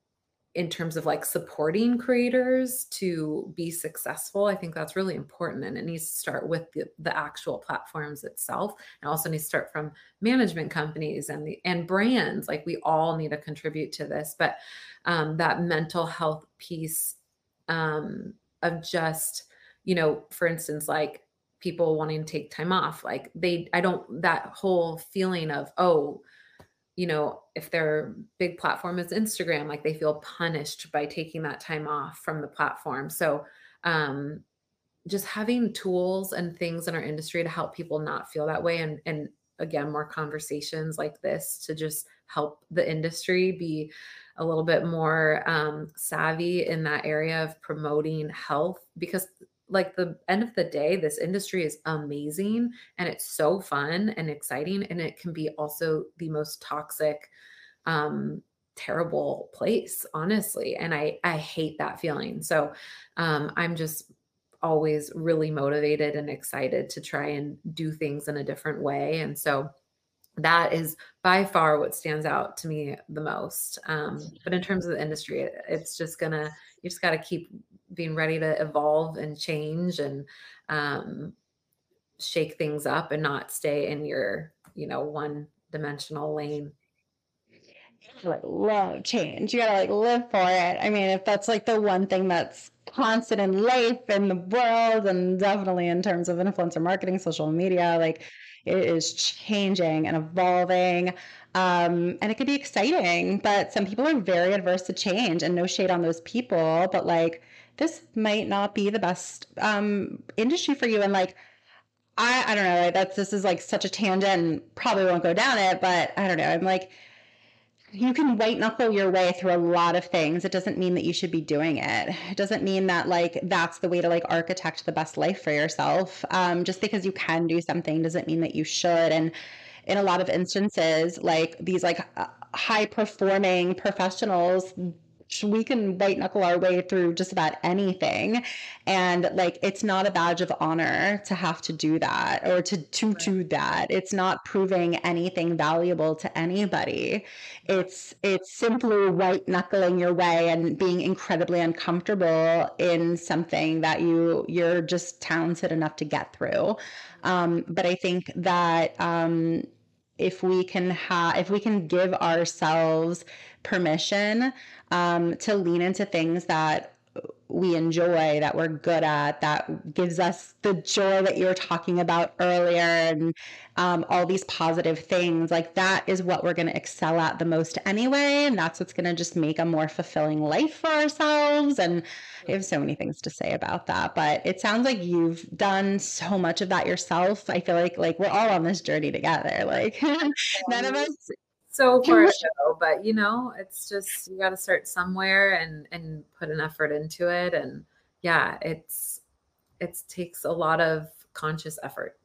in terms of like supporting creators to be successful. I think that's really important and it needs to start with the, the actual platforms itself. And also needs to start from management companies and the and brands. Like we all need to contribute to this but um, that mental health piece um, of just you know, for instance, like people wanting to take time off, like they, I don't, that whole feeling of, oh, you know, if their big platform is Instagram, like they feel punished by taking that time off from the platform. So, um, just having tools and things in our industry to help people not feel that way and and again more conversations like this to just help the industry be a little bit more um, savvy in that area of promoting health because like the end of the day this industry is amazing and it's so fun and exciting and it can be also the most toxic um terrible place honestly and i i hate that feeling. So um i'm just always really motivated and excited to try and do things in a different way and so that is by far what stands out to me the most um, but in terms of the industry it, it's just gonna you just got to keep being ready to evolve and change and um, shake things up and not stay in your you know one dimensional lane. Like love change. You gotta like live for it. I mean if that's like the one thing that's constant in life in the world and definitely in terms of influencer marketing social media like it is changing and evolving um, and it could be exciting but some people are very adverse to change and no shade on those people but like this might not be the best um, industry for you. And like, I, I don't know, that's, this is like such a tangent and probably won't go down it, but I don't know. I'm like, you can white knuckle your way through a lot of things. It doesn't mean that you should be doing it. It doesn't mean that like that's the way to like architect the best life for yourself. Um, just because you can do something doesn't mean that you should. And in a lot of instances, like these like uh, high performing professionals we can white knuckle our way through just about anything. And like it's not a badge of honor to have to do that or to to do that. It's not proving anything valuable to anybody. It's it's simply white knuckling your way and being incredibly uncomfortable in something that you you're just talented enough to get through. Um, but i think that um, if we can have if we can give ourselves permission um, to lean into things that we enjoy, that we're good at, that gives us the joy that you were talking about earlier, and um, all these positive things. Like that is what we're going to excel at the most anyway. And that's what's going to just make a more fulfilling life for ourselves. And I have so many things to say about that. But it sounds like you've done so much of that yourself. I feel like like we're all on this journey together. Like none of us so far go, but you know, it's just you got to start somewhere and and put an effort into it. And yeah, it's it takes a lot of conscious effort.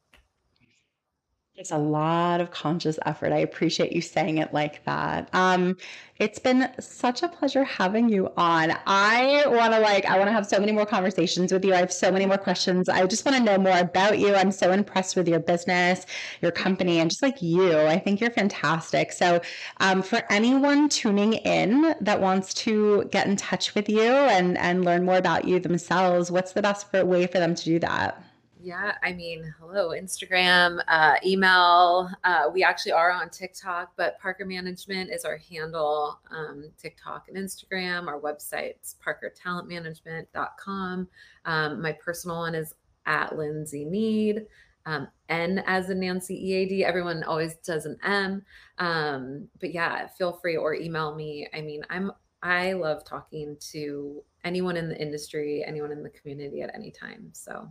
It's a lot of conscious effort. I appreciate you saying it like that. Um, it's been such a pleasure having you on. I want to like, I want to have so many more conversations with you. I have so many more questions. I just want to know more about you. I'm so impressed with your business, your company, and just like you. I think you're fantastic. So, um, for anyone tuning in that wants to get in touch with you and and learn more about you themselves, what's the best way for them to do that? Yeah, I mean, hello, Instagram, uh, email. Uh, we actually are on TikTok, but Parker Management is our handle, um, TikTok and Instagram. Our website's parkertalentmanagement.com. Um, my personal one is at Lindsay Nead. Um, N as in Nancy EAD. Everyone always does an M. Um, but yeah, feel free or email me. I mean, I'm I love talking to anyone in the industry, anyone in the community at any time. So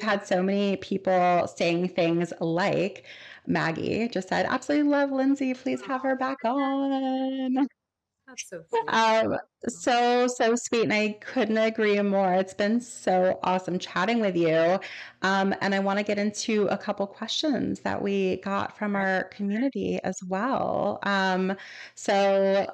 had so many people saying things like Maggie just said, absolutely love Lindsay. Please have her back on. That's so sweet. Um, so, so sweet. And I couldn't agree more. It's been so awesome chatting with you. Um, and I want to get into a couple questions that we got from our community as well. Um, so,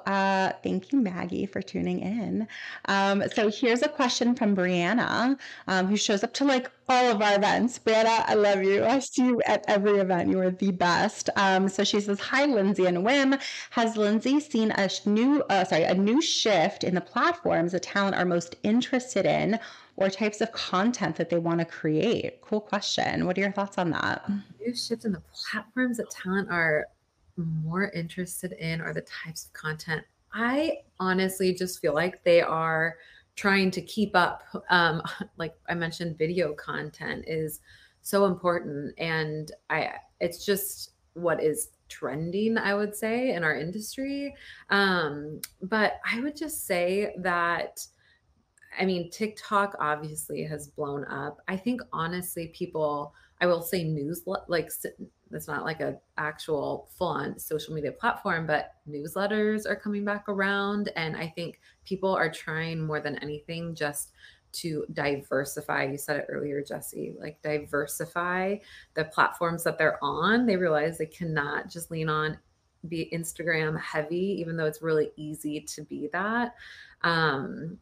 uh, thank you, Maggie, for tuning in. Um, so, here's a question from Brianna, um, who shows up to like all of our events. Brianna, I love you. I see you at every event. You are the best. Um, so she says, "Hi, Lindsay and WIIM. Has Lindsay seen a new, uh, sorry, a new shift in the platforms that talent are most interested in or types of content that they want to create? Cool question. What are your thoughts on that? New shifts in the platforms that talent are more interested in or the types of content. I honestly just feel like they are trying to keep up. Um, like I mentioned, video content is so important, and I it's just what is trending, I would say, in our industry. Um, but I would just say that, I mean, TikTok obviously has blown up. I think honestly, people, I will say news like it's not like a actual full on social media platform, but newsletters are coming back around. And I think people are trying more than anything just to diversify. You said it earlier, Jesse, like diversify the platforms that they're on. They realize they cannot just lean on be Instagram heavy, even though it's really easy to be that. Um,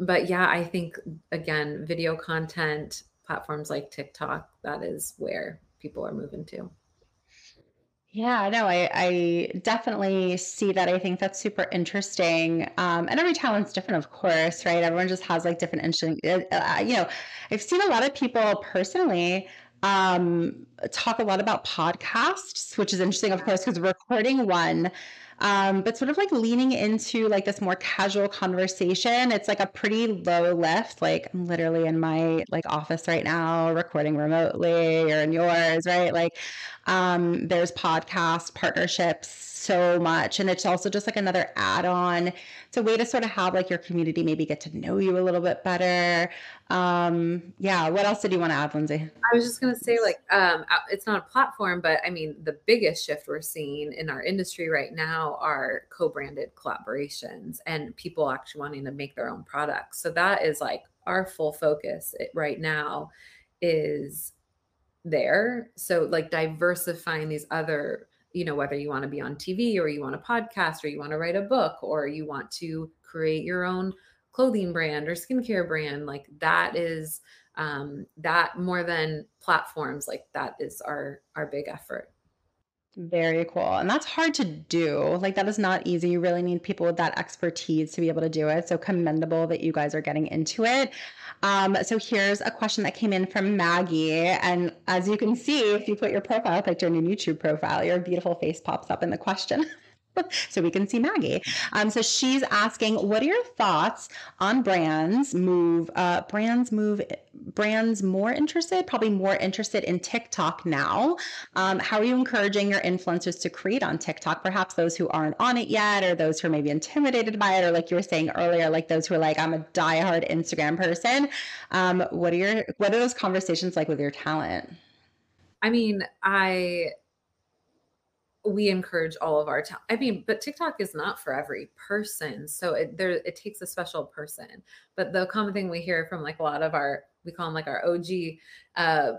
but yeah, I think again, video content platforms like TikTok, that is where people are moving to. Yeah, no, I, I definitely see that. I think that's super interesting. Um, and every talent's different, of course, right? Everyone just has like different interesting, uh, uh, you know, I've seen a lot of people personally um, talk a lot about podcasts, which is interesting, of course, because recording one um, but sort of like leaning into like this more casual conversation. It's like a pretty low lift. Like I'm literally in my like office right now, recording remotely, or in yours, right? Like um, there's podcast partnerships so much, and it's also just like another add-on. It's a way to sort of have like your community maybe get to know you a little bit better. Um, yeah. What else did you want to add, Lindsay? I was just gonna say like um, it's not a platform, but I mean the biggest shift we're seeing in our industry right now are co-branded collaborations and people actually wanting to make their own products. So that is like our full focus right now is there. So like diversifying these other you know, whether you want to be on TV or you want a podcast or you want to write a book or you want to create your own clothing brand or skincare brand, like that is um, that more than platforms, like that is our our big effort. Very cool. And that's hard to do. Like that is not easy. You really need people with that expertise to be able to do it. So commendable that you guys are getting into it. Um, so here's a question that came in from Maggie. And as you can see, if you put your profile picture in your YouTube profile, your beautiful face pops up in the question. so we can see Maggie. Um, so she's asking, what are your thoughts on brands move? Uh, brands move. Brands more interested, probably more interested in TikTok now. Um, how are you encouraging your influencers to create on TikTok? Perhaps those who aren't on it yet, or those who are maybe intimidated by it, or like you were saying earlier, like those who are like, I'm a diehard Instagram person. Um, what are your what are those conversations like with your talent? I mean, I we encourage all of our talent. I mean, but TikTok is not for every person. So it there it takes a special person. But the common thing we hear from like a lot of our we call them like our OG uh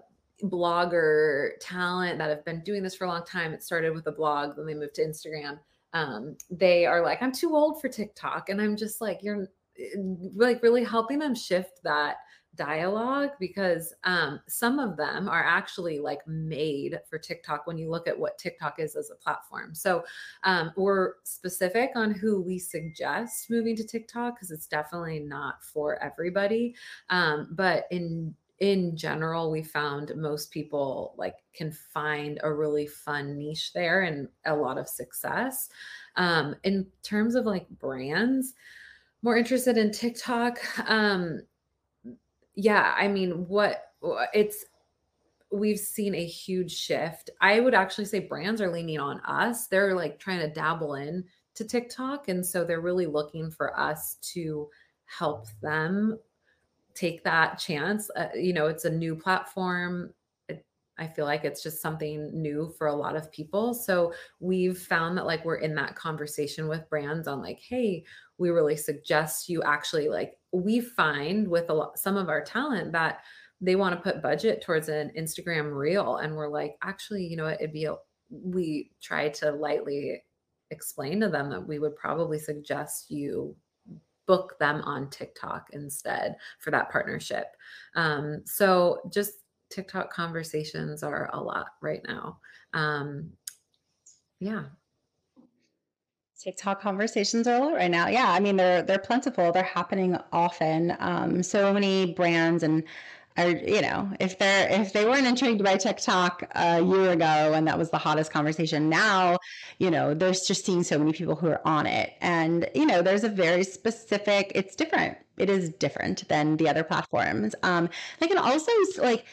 blogger talent that have been doing this for a long time. It started with a blog, then they moved to Instagram. Um, they are like, I'm too old for TikTok. And I'm just like, you're eh, like really helping them shift that dialogue because um, some of them are actually like made for TikTok when you look at what TikTok is as a platform. So um, we're specific on who we suggest moving to TikTok because it's definitely not for everybody. Um, but in in general, we found most people like can find a really fun niche there and a lot of success. Um, in terms of like brands, more interested in TikTok. Um, yeah, I mean, what it's we've seen a huge shift. I would actually say brands are leaning on us. They're like trying to dabble in to TikTok and so they're really looking for us to help them take that chance. Uh, you know, it's a new platform. I feel like it's just something new for a lot of people. So we've found that like we're in that conversation with brands on like, hey, we really suggest you actually like we find with a lot some of our talent that they want to put budget towards an Instagram reel and we're like, actually, you know, it'd be a, we try to lightly explain to them that we would probably suggest you book them on TikTok instead for that partnership. Um, so just TikTok conversations are a lot right now. Um, yeah. TikTok conversations are a lot right now. Yeah, I mean they're they're plentiful. They're happening often. Um, so many brands and are you know if they're if they weren't intrigued by TikTok a year ago and that was the hottest conversation, now you know there's just seeing so many people who are on it, and you know there's a very specific. It's different. It is different than the other platforms. Um, I can also like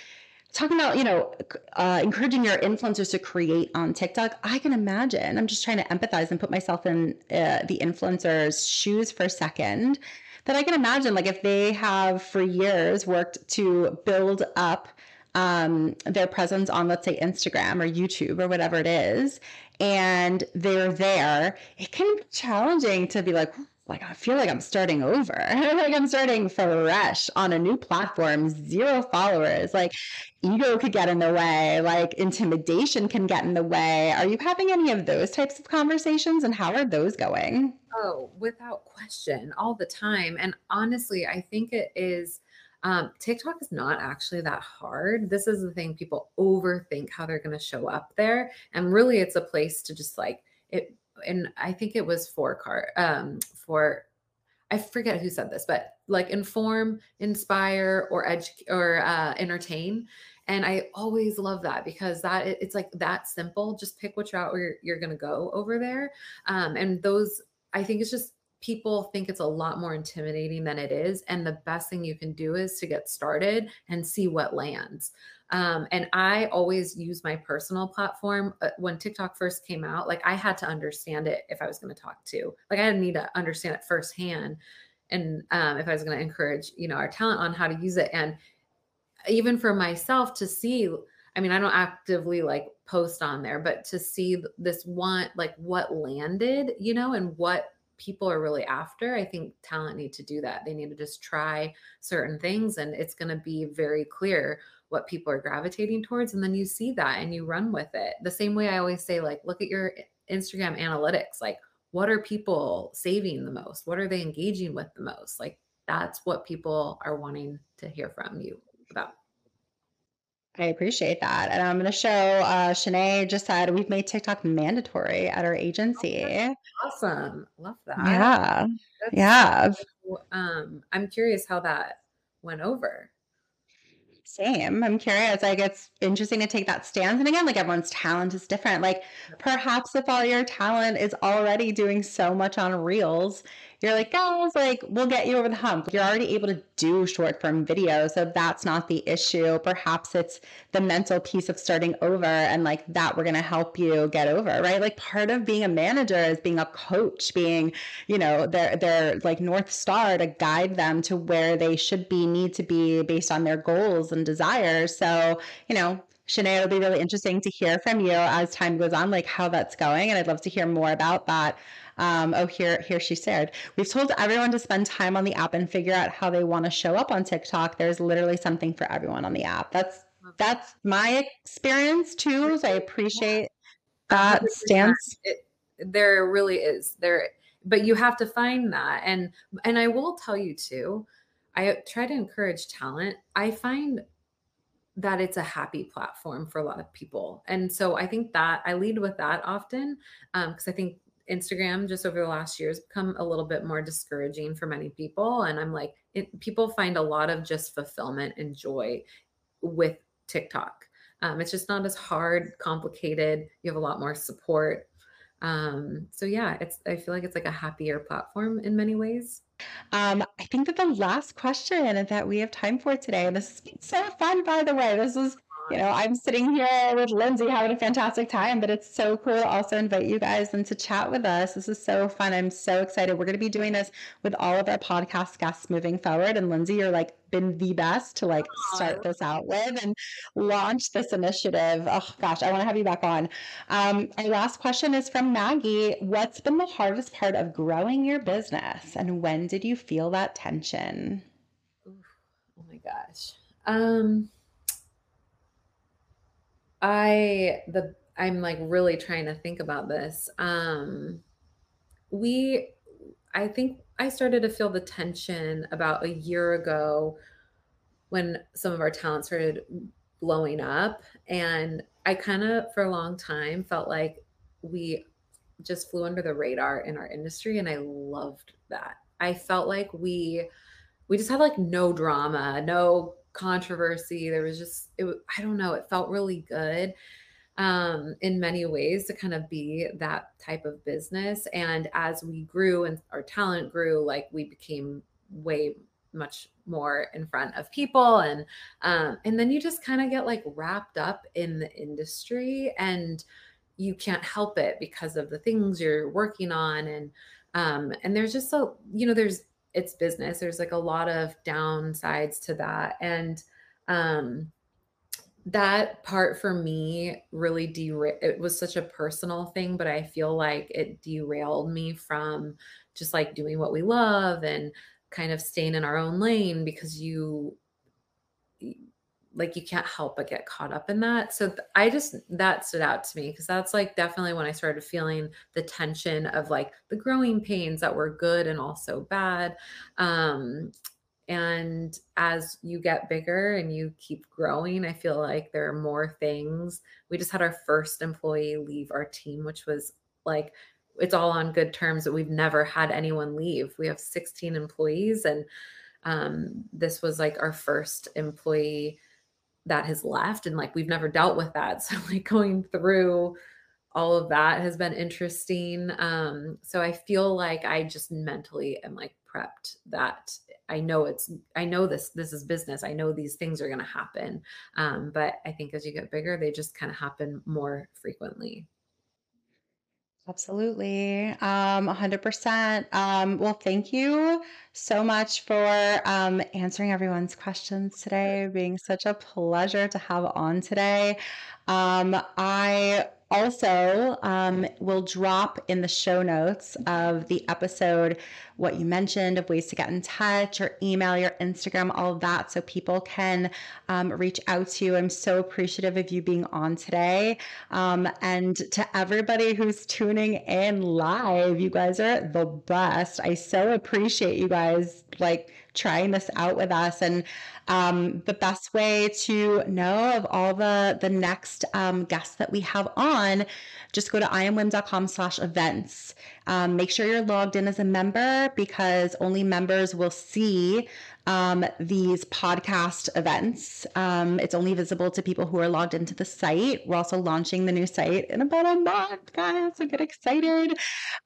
talking about you know uh, encouraging your influencers to create on tiktok i can imagine. I'm just trying to empathize and put myself in uh, the influencers shoes for a second. That i can imagine like if they have for years worked to build up um, their presence on let's say instagram or youtube or whatever it is and they're there it can be challenging to be like like I feel like I'm starting over. like I'm starting fresh on a new platform, zero followers. Like ego could get in the way, like intimidation can get in the way. Are you having any of those types of conversations and how are those going? Oh, without question, all the time. And honestly, I think it is um, TikTok is not actually that hard. This is the thing people overthink how they're going to show up there. And really, it's a place to just like it and I think it was for car um for I forget who said this, but like inform, inspire, or educate or uh, entertain. And I always love that because that it's like that simple. Just pick which route you're, you're going to go over there. Um, and those, I think it's just people think it's a lot more intimidating than it is. And the best thing you can do is to get started and see what lands. Um, and I always use my personal platform. Uh, when TikTok first came out, like I had to understand it if I was going to talk to, like I need to understand it firsthand. And um, if I was going to encourage, you know, our talent on how to use it. And even for myself to see, I mean, I don't actively like post on there, but to see this one, like what landed, you know, and what people are really after, I think talent need to do that. They need to just try certain things and it's going to be very clear what people are gravitating towards and then you see that and you run with it. The same way I always say like look at your Instagram analytics. Like what are people saving the most? What are they engaging with the most? Like that's what people are wanting to hear from you about. I appreciate that. And I'm going to show uh, Shanae just said we've made TikTok mandatory at our agency. Oh, awesome. Love that. Yeah. That's yeah. So, um, I'm curious how that went over. Same. I'm curious. Like, it's interesting to take that stance. And again, like, everyone's talent is different. Like, perhaps if all your talent is already doing so much on Reels, you're like, guys, like, we'll get you over the hump. You're already able to do short form videos. So that's not the issue. Perhaps it's the mental piece of starting over and like that we're going to help you get over, right? Like part of being a manager is being a coach, being, you know, their, their like North Star to guide them to where they should be, need to be based on their goals and desires. So, you know, Shanae, it'll be really interesting to hear from you as time goes on, like how that's going. And I'd love to hear more about that. Um, oh, here, here she said, we've told everyone to spend time on the app and figure out how they want to show up on TikTok. There's literally something for everyone on the app. That's that's my experience too. So I appreciate that stance. It, there really is there, but you have to find that. And and I will tell you too, I try to encourage talent. I find that it's a happy platform for a lot of people. And so I think that I lead with that often because um, I think Instagram just over the last year has become a little bit more discouraging for many people. And I'm like, it, people find a lot of just fulfillment and joy with TikTok. Um, it's just not as hard, complicated. You have a lot more support. Um, so yeah, it's I feel like it's like a happier platform in many ways. Um, I think that the last question that we have time for today, and this has been so fun, by the way. This is you know, I'm sitting here with Lindsay having a fantastic time, but it's so cool to also invite you guys and to chat with us. This is so fun. I'm so excited. We're going to be doing this with all of our podcast guests moving forward. And Lindsay, you're like been the best to like start this out with and launch this initiative. Oh gosh, I want to have you back on. Um, our last question is from Maggie. What's been the hardest part of growing your business, and when did you feel that tension? Oh my gosh. Um, I the I'm like really trying to think about this. Um we I think I started to feel the tension about a year ago when some of our talent started blowing up and I kind of for a long time felt like we just flew under the radar in our industry and I loved that. I felt like we we just had like no drama, no controversy. There was just it. I don't know. It felt really good um, in many ways to kind of be that type of business. And as we grew and our talent grew, like we became way much more in front of people and um, and then you just kind of get like wrapped up in the industry and you can't help it because of the things you're working on and um, and there's just so you know there's it's business. There's like a lot of downsides to that. And um that part for me really derailed it was such a personal thing, but I feel like it derailed me from just like doing what we love and kind of staying in our own lane because you like you can't help but get caught up in that. So th- I just that stood out to me because that's like definitely when I started feeling the tension of like the growing pains that were good and also bad. Um and as you get bigger and you keep growing, I feel like there are more things. We just had our first employee leave our team, which was like it's all on good terms that we've never had anyone leave. We have 16 employees and um, this was like our first employee that has left and like we've never dealt with that. So like going through all of that has been interesting. Um so i feel like i just mentally am like prepped that i know it's i know this this is business. I know these things are going to happen. Um but i think as you get bigger they just kind of happen more frequently Absolutely. Um, 100%. Um, well, thank you so much for um, answering everyone's questions today, being such a pleasure to have on today. Um, I also um, will drop in the show notes of the episode what you mentioned of ways to get in touch or email your Instagram, all of that, so people can um, reach out to you. I'm so appreciative of you being on today. Um, and to everybody who's tuning in live, you guys are the best. I so appreciate you guys like trying this out with us. And um, the best way to know of all the the next um, guests that we have on, just go to iamwiim.com slash events. Um, make sure you're logged in as a member because only members will see um, these podcast events. Um, it's only visible to people who are logged into the site. We're also launching the new site in about a month, guys. So get excited.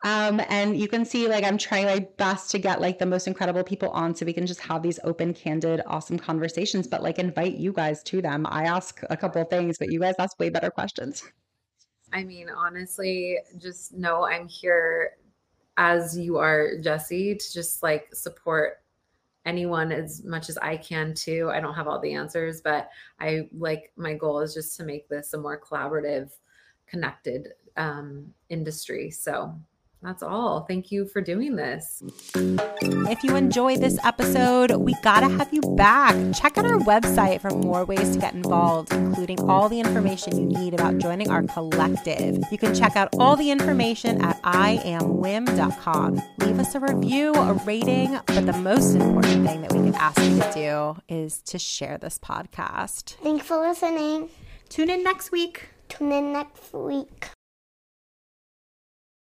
Um, and you can see, like, I'm trying my best to get like the most incredible people on so we can just have these open, candid, awesome conversations, but like invite you guys to them. I ask a couple things, but you guys ask way better questions. I mean, honestly, just know I'm here as you are, Jesse, to just like support anyone as much as I can too. I don't have all the answers, but I like my goal is just to make this a more collaborative, connected um, industry. So that's all. Thank you for doing this. If you enjoyed this episode, we gotta have you back. Check out our website for more ways to get involved, including all the information you need about joining our collective. You can check out all the information at iamwiim.com. Leave us a review, a rating, but the most important thing that we can ask you to do is to share this podcast. Thanks for listening. Tune in next week. Tune in next week.